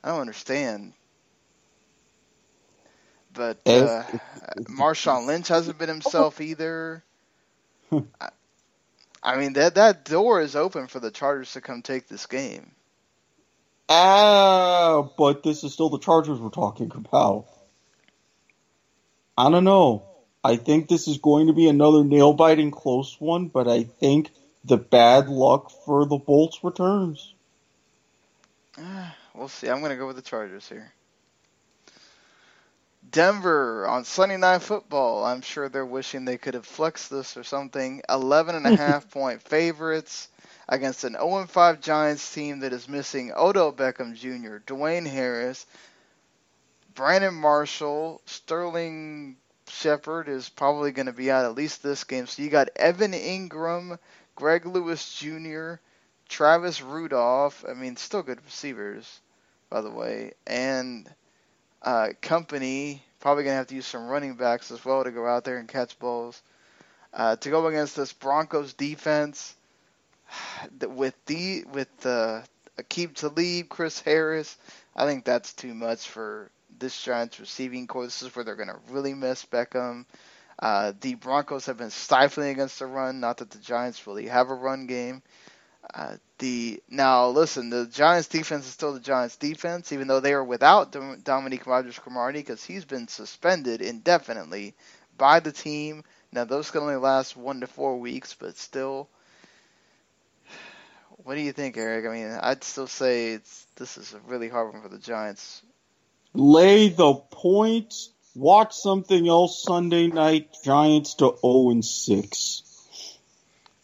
I don't understand. But uh, It's- it's- Marshawn Lynch hasn't been himself either. I, I mean that that door is open for the Chargers to come take this game. Ah, but this is still the Chargers we're talking about. I don't know. I think this is going to be another nail biting close one, but I think the bad luck for the Bolts returns. Ah, We'll see. I'm going to go with the Chargers here. Denver on Sunday Night Football. I'm sure they're wishing they could have flexed this or something. 11 and a half point favorites against an 0 5 Giants team that is missing Odell Beckham Jr., Dwayne Harris, Brandon Marshall, Sterling Shepard is probably going to be out at least this game. So you got Evan Engram, Greg Lewis Jr., Travis Rudolph. I mean, still good receivers, by the way, and uh, company. Probably gonna have to use some running backs as well to go out there and catch balls. Uh, to go against this Broncos defense, with the with uh, Aqib Talib, Chris Harris, I think that's too much for this Giants receiving corps. This is where they're gonna really miss Beckham. Uh, the Broncos have been stifling against the run. Not that the Giants really have a run game. Uh, the now listen, the Giants defense is still the Giants defense, even though they are without Dom- Dominique Rodgers-Cromartie because he's been suspended indefinitely by the team. Now those can only last one to four weeks, but still. What do you think, Eric? I mean, I'd still say it's this is a really hard one for the Giants. Lay the points. Watch something else Sunday night. Giants to 0 and 6.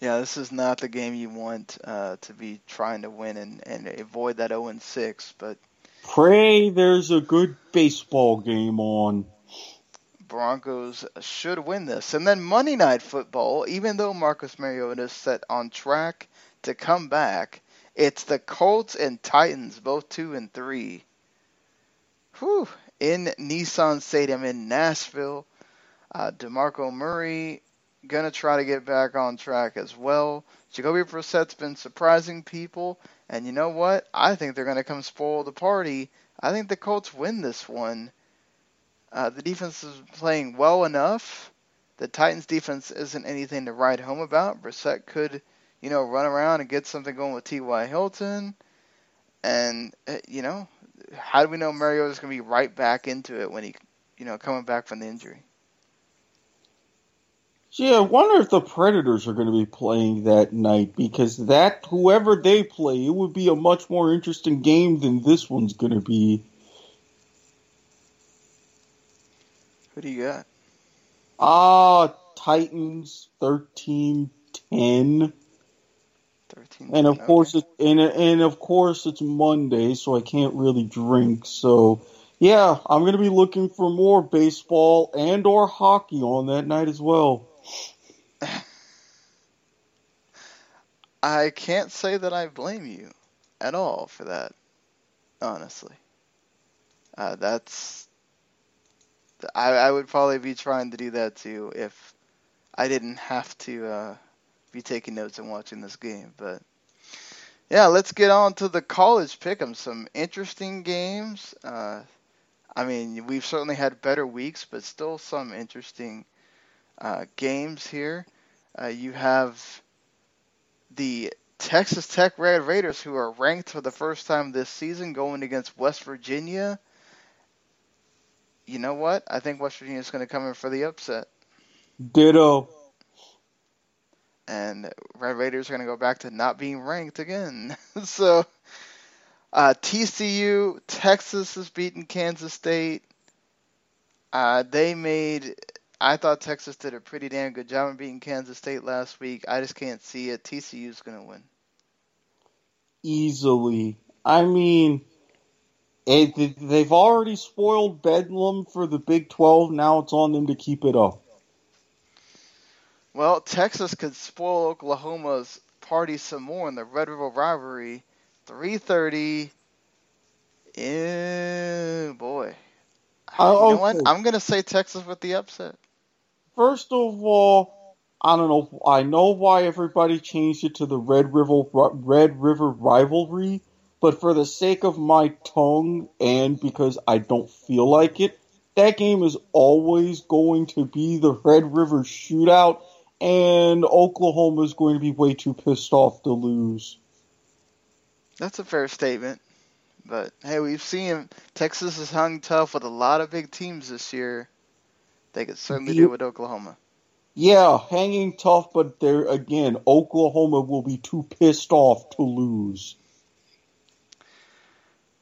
Yeah, this is not the game you want uh, to be trying to win and, and avoid that 0 and 6, but Pray there's a good baseball game on. Broncos should win this. And then Monday Night Football, even though Marcus Mariota is set on track to come back, it's the Colts and Titans, both two and three. Whew. In Nissan Stadium in Nashville. Uh, DeMarco Murray gonna try to get back on track as well. Jacoby Brissett's been surprising people, and you know what? I think they're gonna come spoil the party. I think the Colts win this one. Uh, the defense is playing well enough. The Titans' defense isn't anything to write home about. Brissett could, you know, run around and get something going with T.Y. Hilton. And, uh, you know, how do we know Mariota's going to be right back into it when he, you know, coming back from the injury? Yeah, I wonder if the Predators are going to be playing that night because that whoever they play, it would be a much more interesting game than this one's going to be. Who do you got? Ah, Titans 13 10. 13. And of okay. course it and and of course it's Monday, so I can't really drink. So yeah, I'm gonna be looking for more baseball and or hockey on that night as well. I can't say that I blame you at all for that, honestly. Uh, that's. I, I would probably be trying to do that too if I didn't have to uh, be taking notes and watching this game. But yeah, let's get on to the college pick'em. Some interesting games. Uh, I mean, we've certainly had better weeks, but still some interesting uh, games here. Uh, you have the Texas Tech Red Raiders, who are ranked for the first time this season, going against West Virginia. You know what? I think West Virginia is going to come in for the upset. Ditto. And Red Raiders are going to go back to not being ranked again. so, uh, TCU, Texas has beaten Kansas State. Uh, they made. I thought Texas did a pretty damn good job in beating Kansas State last week. I just can't see it. TCU's going to win. Easily. I mean, it, they've already spoiled Bedlam for the Big 12. Now it's on them to keep it up. Well, Texas could spoil Oklahoma's party some more in the Red River rivalry. 3:30. Eh, boy. Oh, you know what? I'm going to say Texas with the upset. First of all, I don't know. I know why everybody changed it to the Red River Red River rivalry, but for the sake of my tongue and because I don't feel like it, that game is always going to be the Red River shootout, and Oklahoma is going to be way too pissed off to lose. That's a fair statement. But hey, we've seen Texas has hung tough with a lot of big teams this year. They could certainly do it with Oklahoma. Yeah, hanging tough, but there again, Oklahoma will be too pissed off to lose.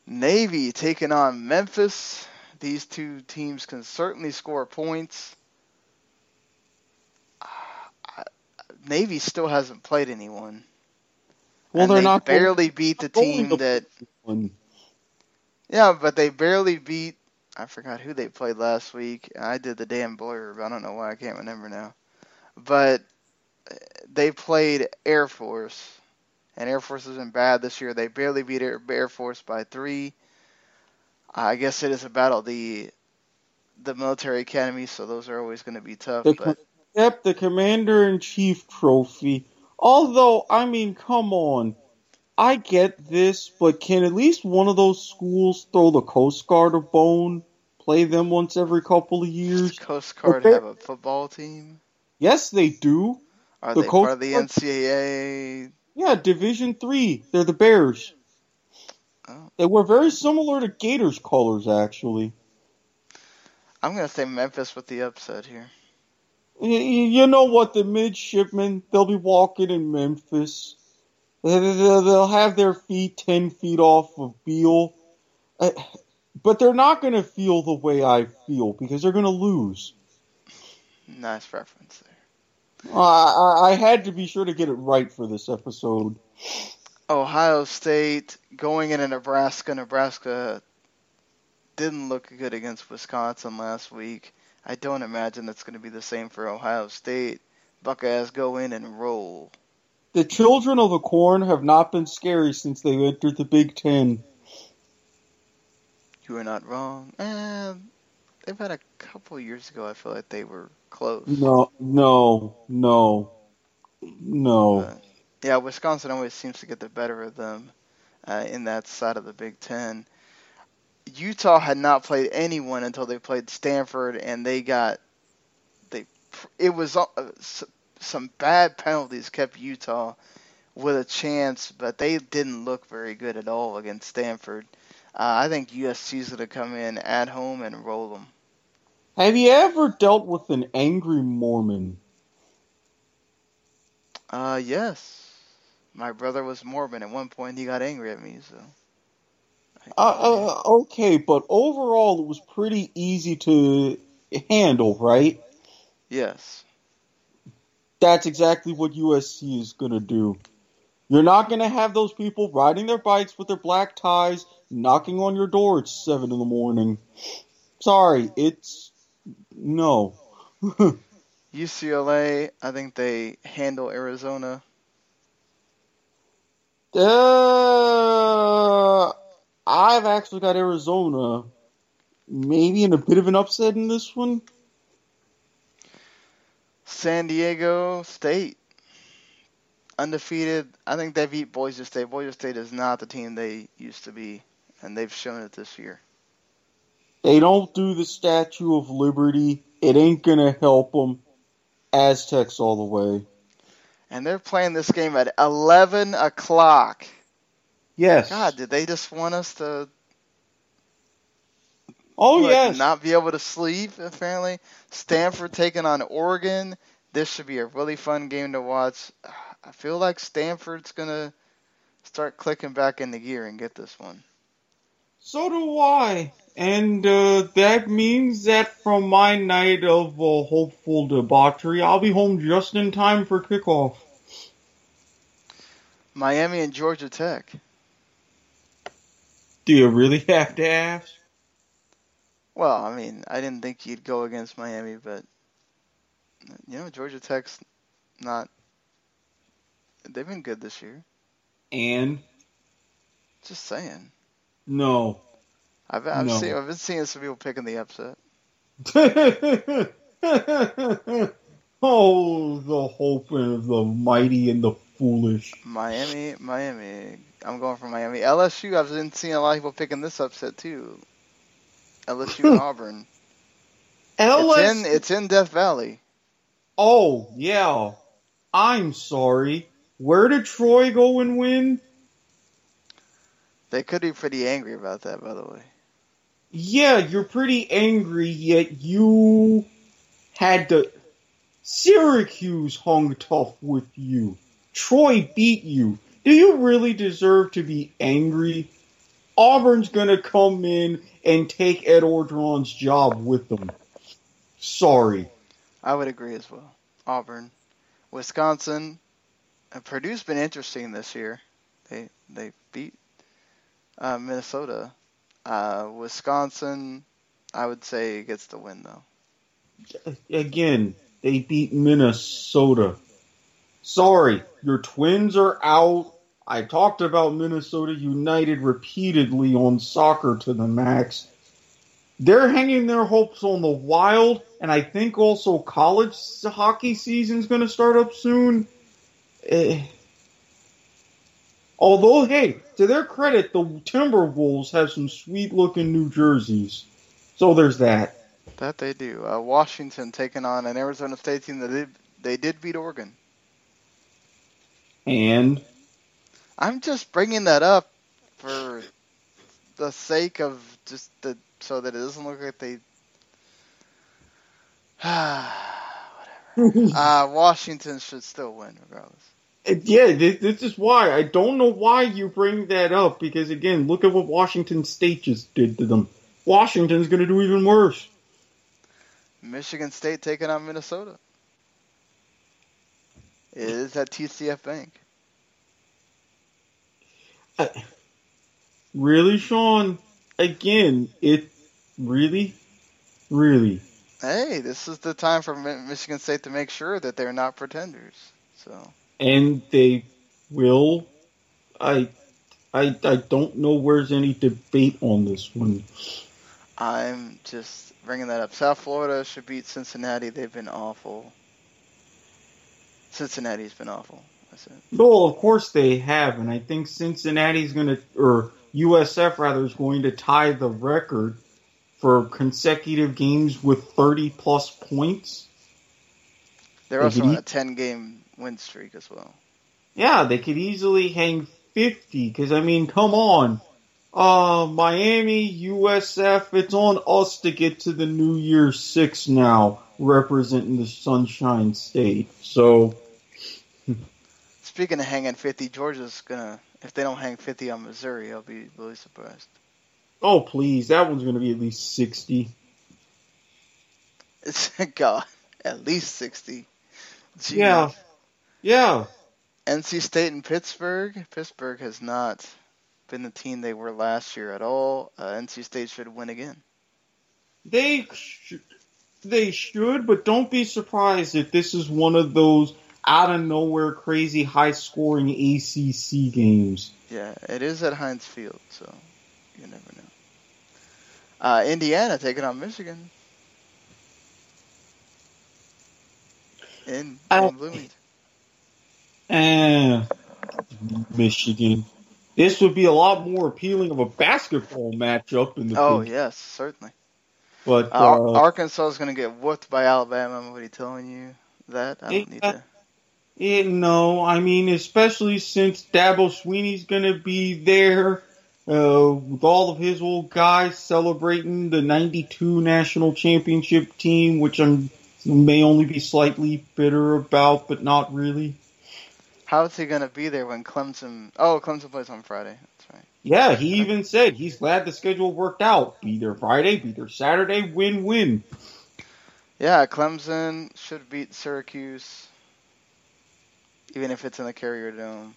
Navy taking on Memphis. These two teams can certainly score points. Navy still hasn't played anyone. Well, and they're they not going- barely beat the team that One. Yeah, but they barely beat. I forgot who they played last week. I did the damn blurb. I don't know why I can't remember now. But they played Air Force, and Air Force been bad this year. They barely beat Air, Air Force by three. I guess it is a battle the the military academy, so those are always going to be tough. The, But yep, the Commander in Chief trophy. Although, I mean, come on. I get this, but can at least one of those schools throw the Coast Guard a bone? Play them once every couple of years? Does Coast Guard have a football team. Yes, they do. Are The they Coast part of the NCAA? Yeah, Division Three. They're the Bears. Oh. They were very similar to Gators colors, actually. I'm going to say Memphis with the upset here. You know what? The midshipmen, they'll be walking in Memphis. They- they- They'll have their feet 10 feet off of Beale. But they're not going to feel the way I feel because they're going to lose. Nice reference there. I, I, I had to be sure to get it right for this episode. Ohio State going into Nebraska. Nebraska didn't look good against Wisconsin last week. I don't imagine that's going to be the same for Ohio State. Buckeyes go in and roll. The children of the corn have not been scary since they entered the Big Ten. You are not wrong. Eh, they've had a couple years ago. I feel like they were close. No, no, no, no. But, yeah, Wisconsin always seems to get the better of them uh, in that side of the Big Ten. Utah had not played anyone until they played Stanford, and they got they. It was uh, some bad penalties kept Utah with a chance, but they didn't look very good at all against Stanford. Uh, I think USC's gonna come in at home and roll them. Have you ever dealt with an angry Mormon? Uh, yes. My brother was Mormon. At one point, he got angry at me. So. Uh, uh, okay, but overall, it was pretty easy to handle, right? Yes. That's exactly what USC is going to do. You're not going to have those people riding their bikes with their black ties, knocking on your door at 7 in the morning. Sorry, it's. No. UCLA, I think they handle Arizona. Uh, I've actually got Arizona maybe in a bit of an upset in this one. San Diego State, undefeated. I think they beat Boise State. Boise State is not the team they used to be, and they've shown it this year. They don't do the Statue of Liberty. It ain't gonna help them. Aztecs all the way. And they're playing this game at 11 o'clock. Yes. God, did they just want us to oh like, yes. not be able to sleep, apparently? Stanford taking on Oregon. This should be a really fun game to watch. I feel like Stanford's going to start clicking back into gear and get this one. So do I. And uh, that means that from my night of uh, hopeful debauchery, I'll be home just in time for kickoff. Miami and Georgia Tech. Do you really have to ask? Well, I mean, I didn't think you'd go against Miami, but you know, Georgia Tech's not. They've been good this year. And Just saying. no. I've I've No. seen I've been seeing some people picking the upset. oh, the hope of the mighty and the foolish. Miami, Miami. I'm going for Miami. LSU. I've been seeing a lot of people picking this upset too. LSU and Auburn. LSU. It's in it's in Death Valley. oh, yeah. I'm sorry. Where did Troy go and win? They could be pretty angry about that, by the way. Yeah, you're pretty angry, yet you had to. Syracuse hung tough with you. Troy beat you. Do you really deserve to be angry? Auburn's gonna come in and take Ed Orgeron's job with them. Sorry. I would agree as well. Auburn, Wisconsin, and Purdue's been interesting this year. They they beat uh, Minnesota. Uh, Wisconsin, I would say gets the win though. Again, they beat Minnesota. Sorry, your twins are out. I talked about Minnesota United repeatedly on soccer to the max. They're hanging their hopes on the Wild, and I think also college hockey season's going to start up soon. Eh. Although, hey, to their credit, the Timberwolves have some sweet looking new jerseys. So there's that. That they do. Uh, Washington taking on an Arizona State team that did, they did beat Oregon. And I'm just bringing that up for the sake of just the so that it doesn't look like they. Whatever. uh, Washington should still win regardless. Yeah, this, this is why. I don't know why you bring that up because, again, look at what Washington State just did to them. Washington's going to do even worse. Michigan State taking on Minnesota. It is at TCF Bank. Really, Sean? Again, it really, really. Hey, this is the time for Michigan State to make sure that they're not pretenders. So And they will. I, I, I don't know where's any debate on this one. I'm just bringing that up. South Florida should beat Cincinnati. They've been awful. Cincinnati's been awful. Well, of course they have, and I think Cincinnati's going to, or USF rather, is going to tie the record for consecutive games with 30 plus points. They're They also on eat- a 10 game win streak as well. Yeah, they could easily hang 50, because, I mean, come on. Uh, Miami, USF, it's on us to get to the New Year's Six now, representing the Sunshine State. So, Speaking of hanging 50, Georgia's gonna. If they don't hang 50 on Missouri, I'll be really surprised. oh please, that one's going to be at least 60. It's God, at least 60. Jeez. Yeah. Yeah. NC State and Pittsburgh. Pittsburgh has not been the team they were last year at all. Uh, NC State should win again. They sh- they should, but don't be surprised if this is one of those out of nowhere crazy high scoring ACC games. Yeah, it is at Heinz Field, so you never know. Uh, Indiana taking on Michigan. In, in Bloomington. Eh, Michigan. This would be a lot more appealing of a basketball matchup in the Oh yes, certainly. But Uh, uh, Arkansas is going to get whooped by Alabama. I'm already telling you that. I don't need to. Eh, no, I mean especially since Dabo Swinney's going to be there uh, with all of his old guys celebrating the '92 national championship team, which I may only be slightly bitter about, but not really. How is he going to be there when Clemson? Oh, Clemson plays on Friday. That's right. Yeah, he even said he's glad the schedule worked out. Be there Friday, be there Saturday, win win. Yeah, Clemson should beat Syracuse, even if it's in the Carrier Dome.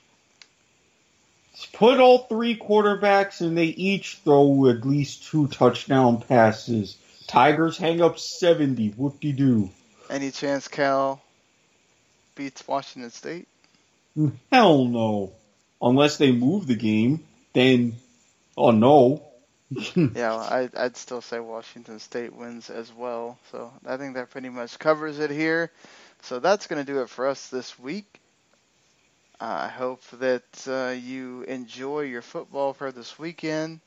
Put all three quarterbacks and they each throw at least two touchdown passes. Tigers hang up 70. Whoop de doo. Any chance Cal beats Washington State? Hmm, hell no. Unless they move the game, then, oh no. Yeah, well, I, I'd still say Washington State wins as well. So I think that pretty much covers it here. So that's going to do it for us this week. I hope that uh, you enjoy your football for this weekend.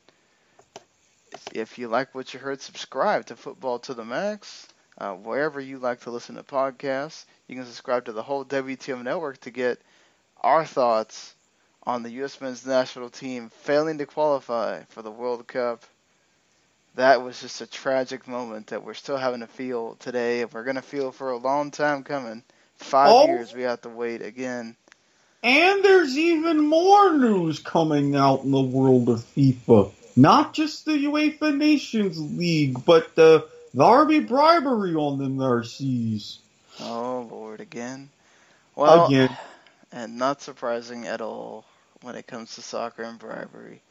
If you like what you heard, subscribe to Football to the Max. Uh, wherever you like to listen to podcasts, you can subscribe to the whole W2M network to get our thoughts on the U.S. men's national team failing to qualify for the World Cup. That was just a tragic moment that we're still having to feel today. and We're going to feel for a long time coming. Five Oh. years we have to wait again. And there's even more news coming out in the world of FIFA. Not just the UEFA Nations League, but the, the RB bribery on the Narcissus. Oh, Lord, again. Well, Again. and not surprising at all when it comes to soccer and bribery.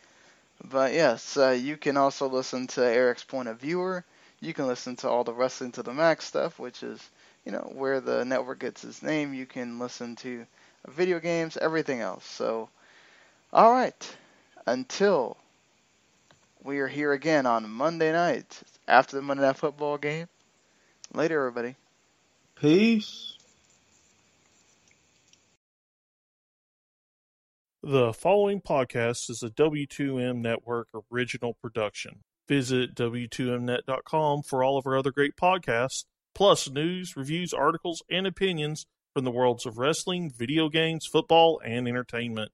But yes, uh, you can also listen to Erik's point of viewer. You can listen to all the Wrestling to the Max stuff, which is, you know, where the network gets its name. You can listen to video games, everything else. So, all right, until we are here again on Monday night after the Monday Night Football game. Later, everybody. Peace. The following podcast is a W2M Network original production. Visit W2Mnet.com for all of our other great podcasts, plus news, reviews, articles, and opinions from the worlds of wrestling, video games, football, and entertainment.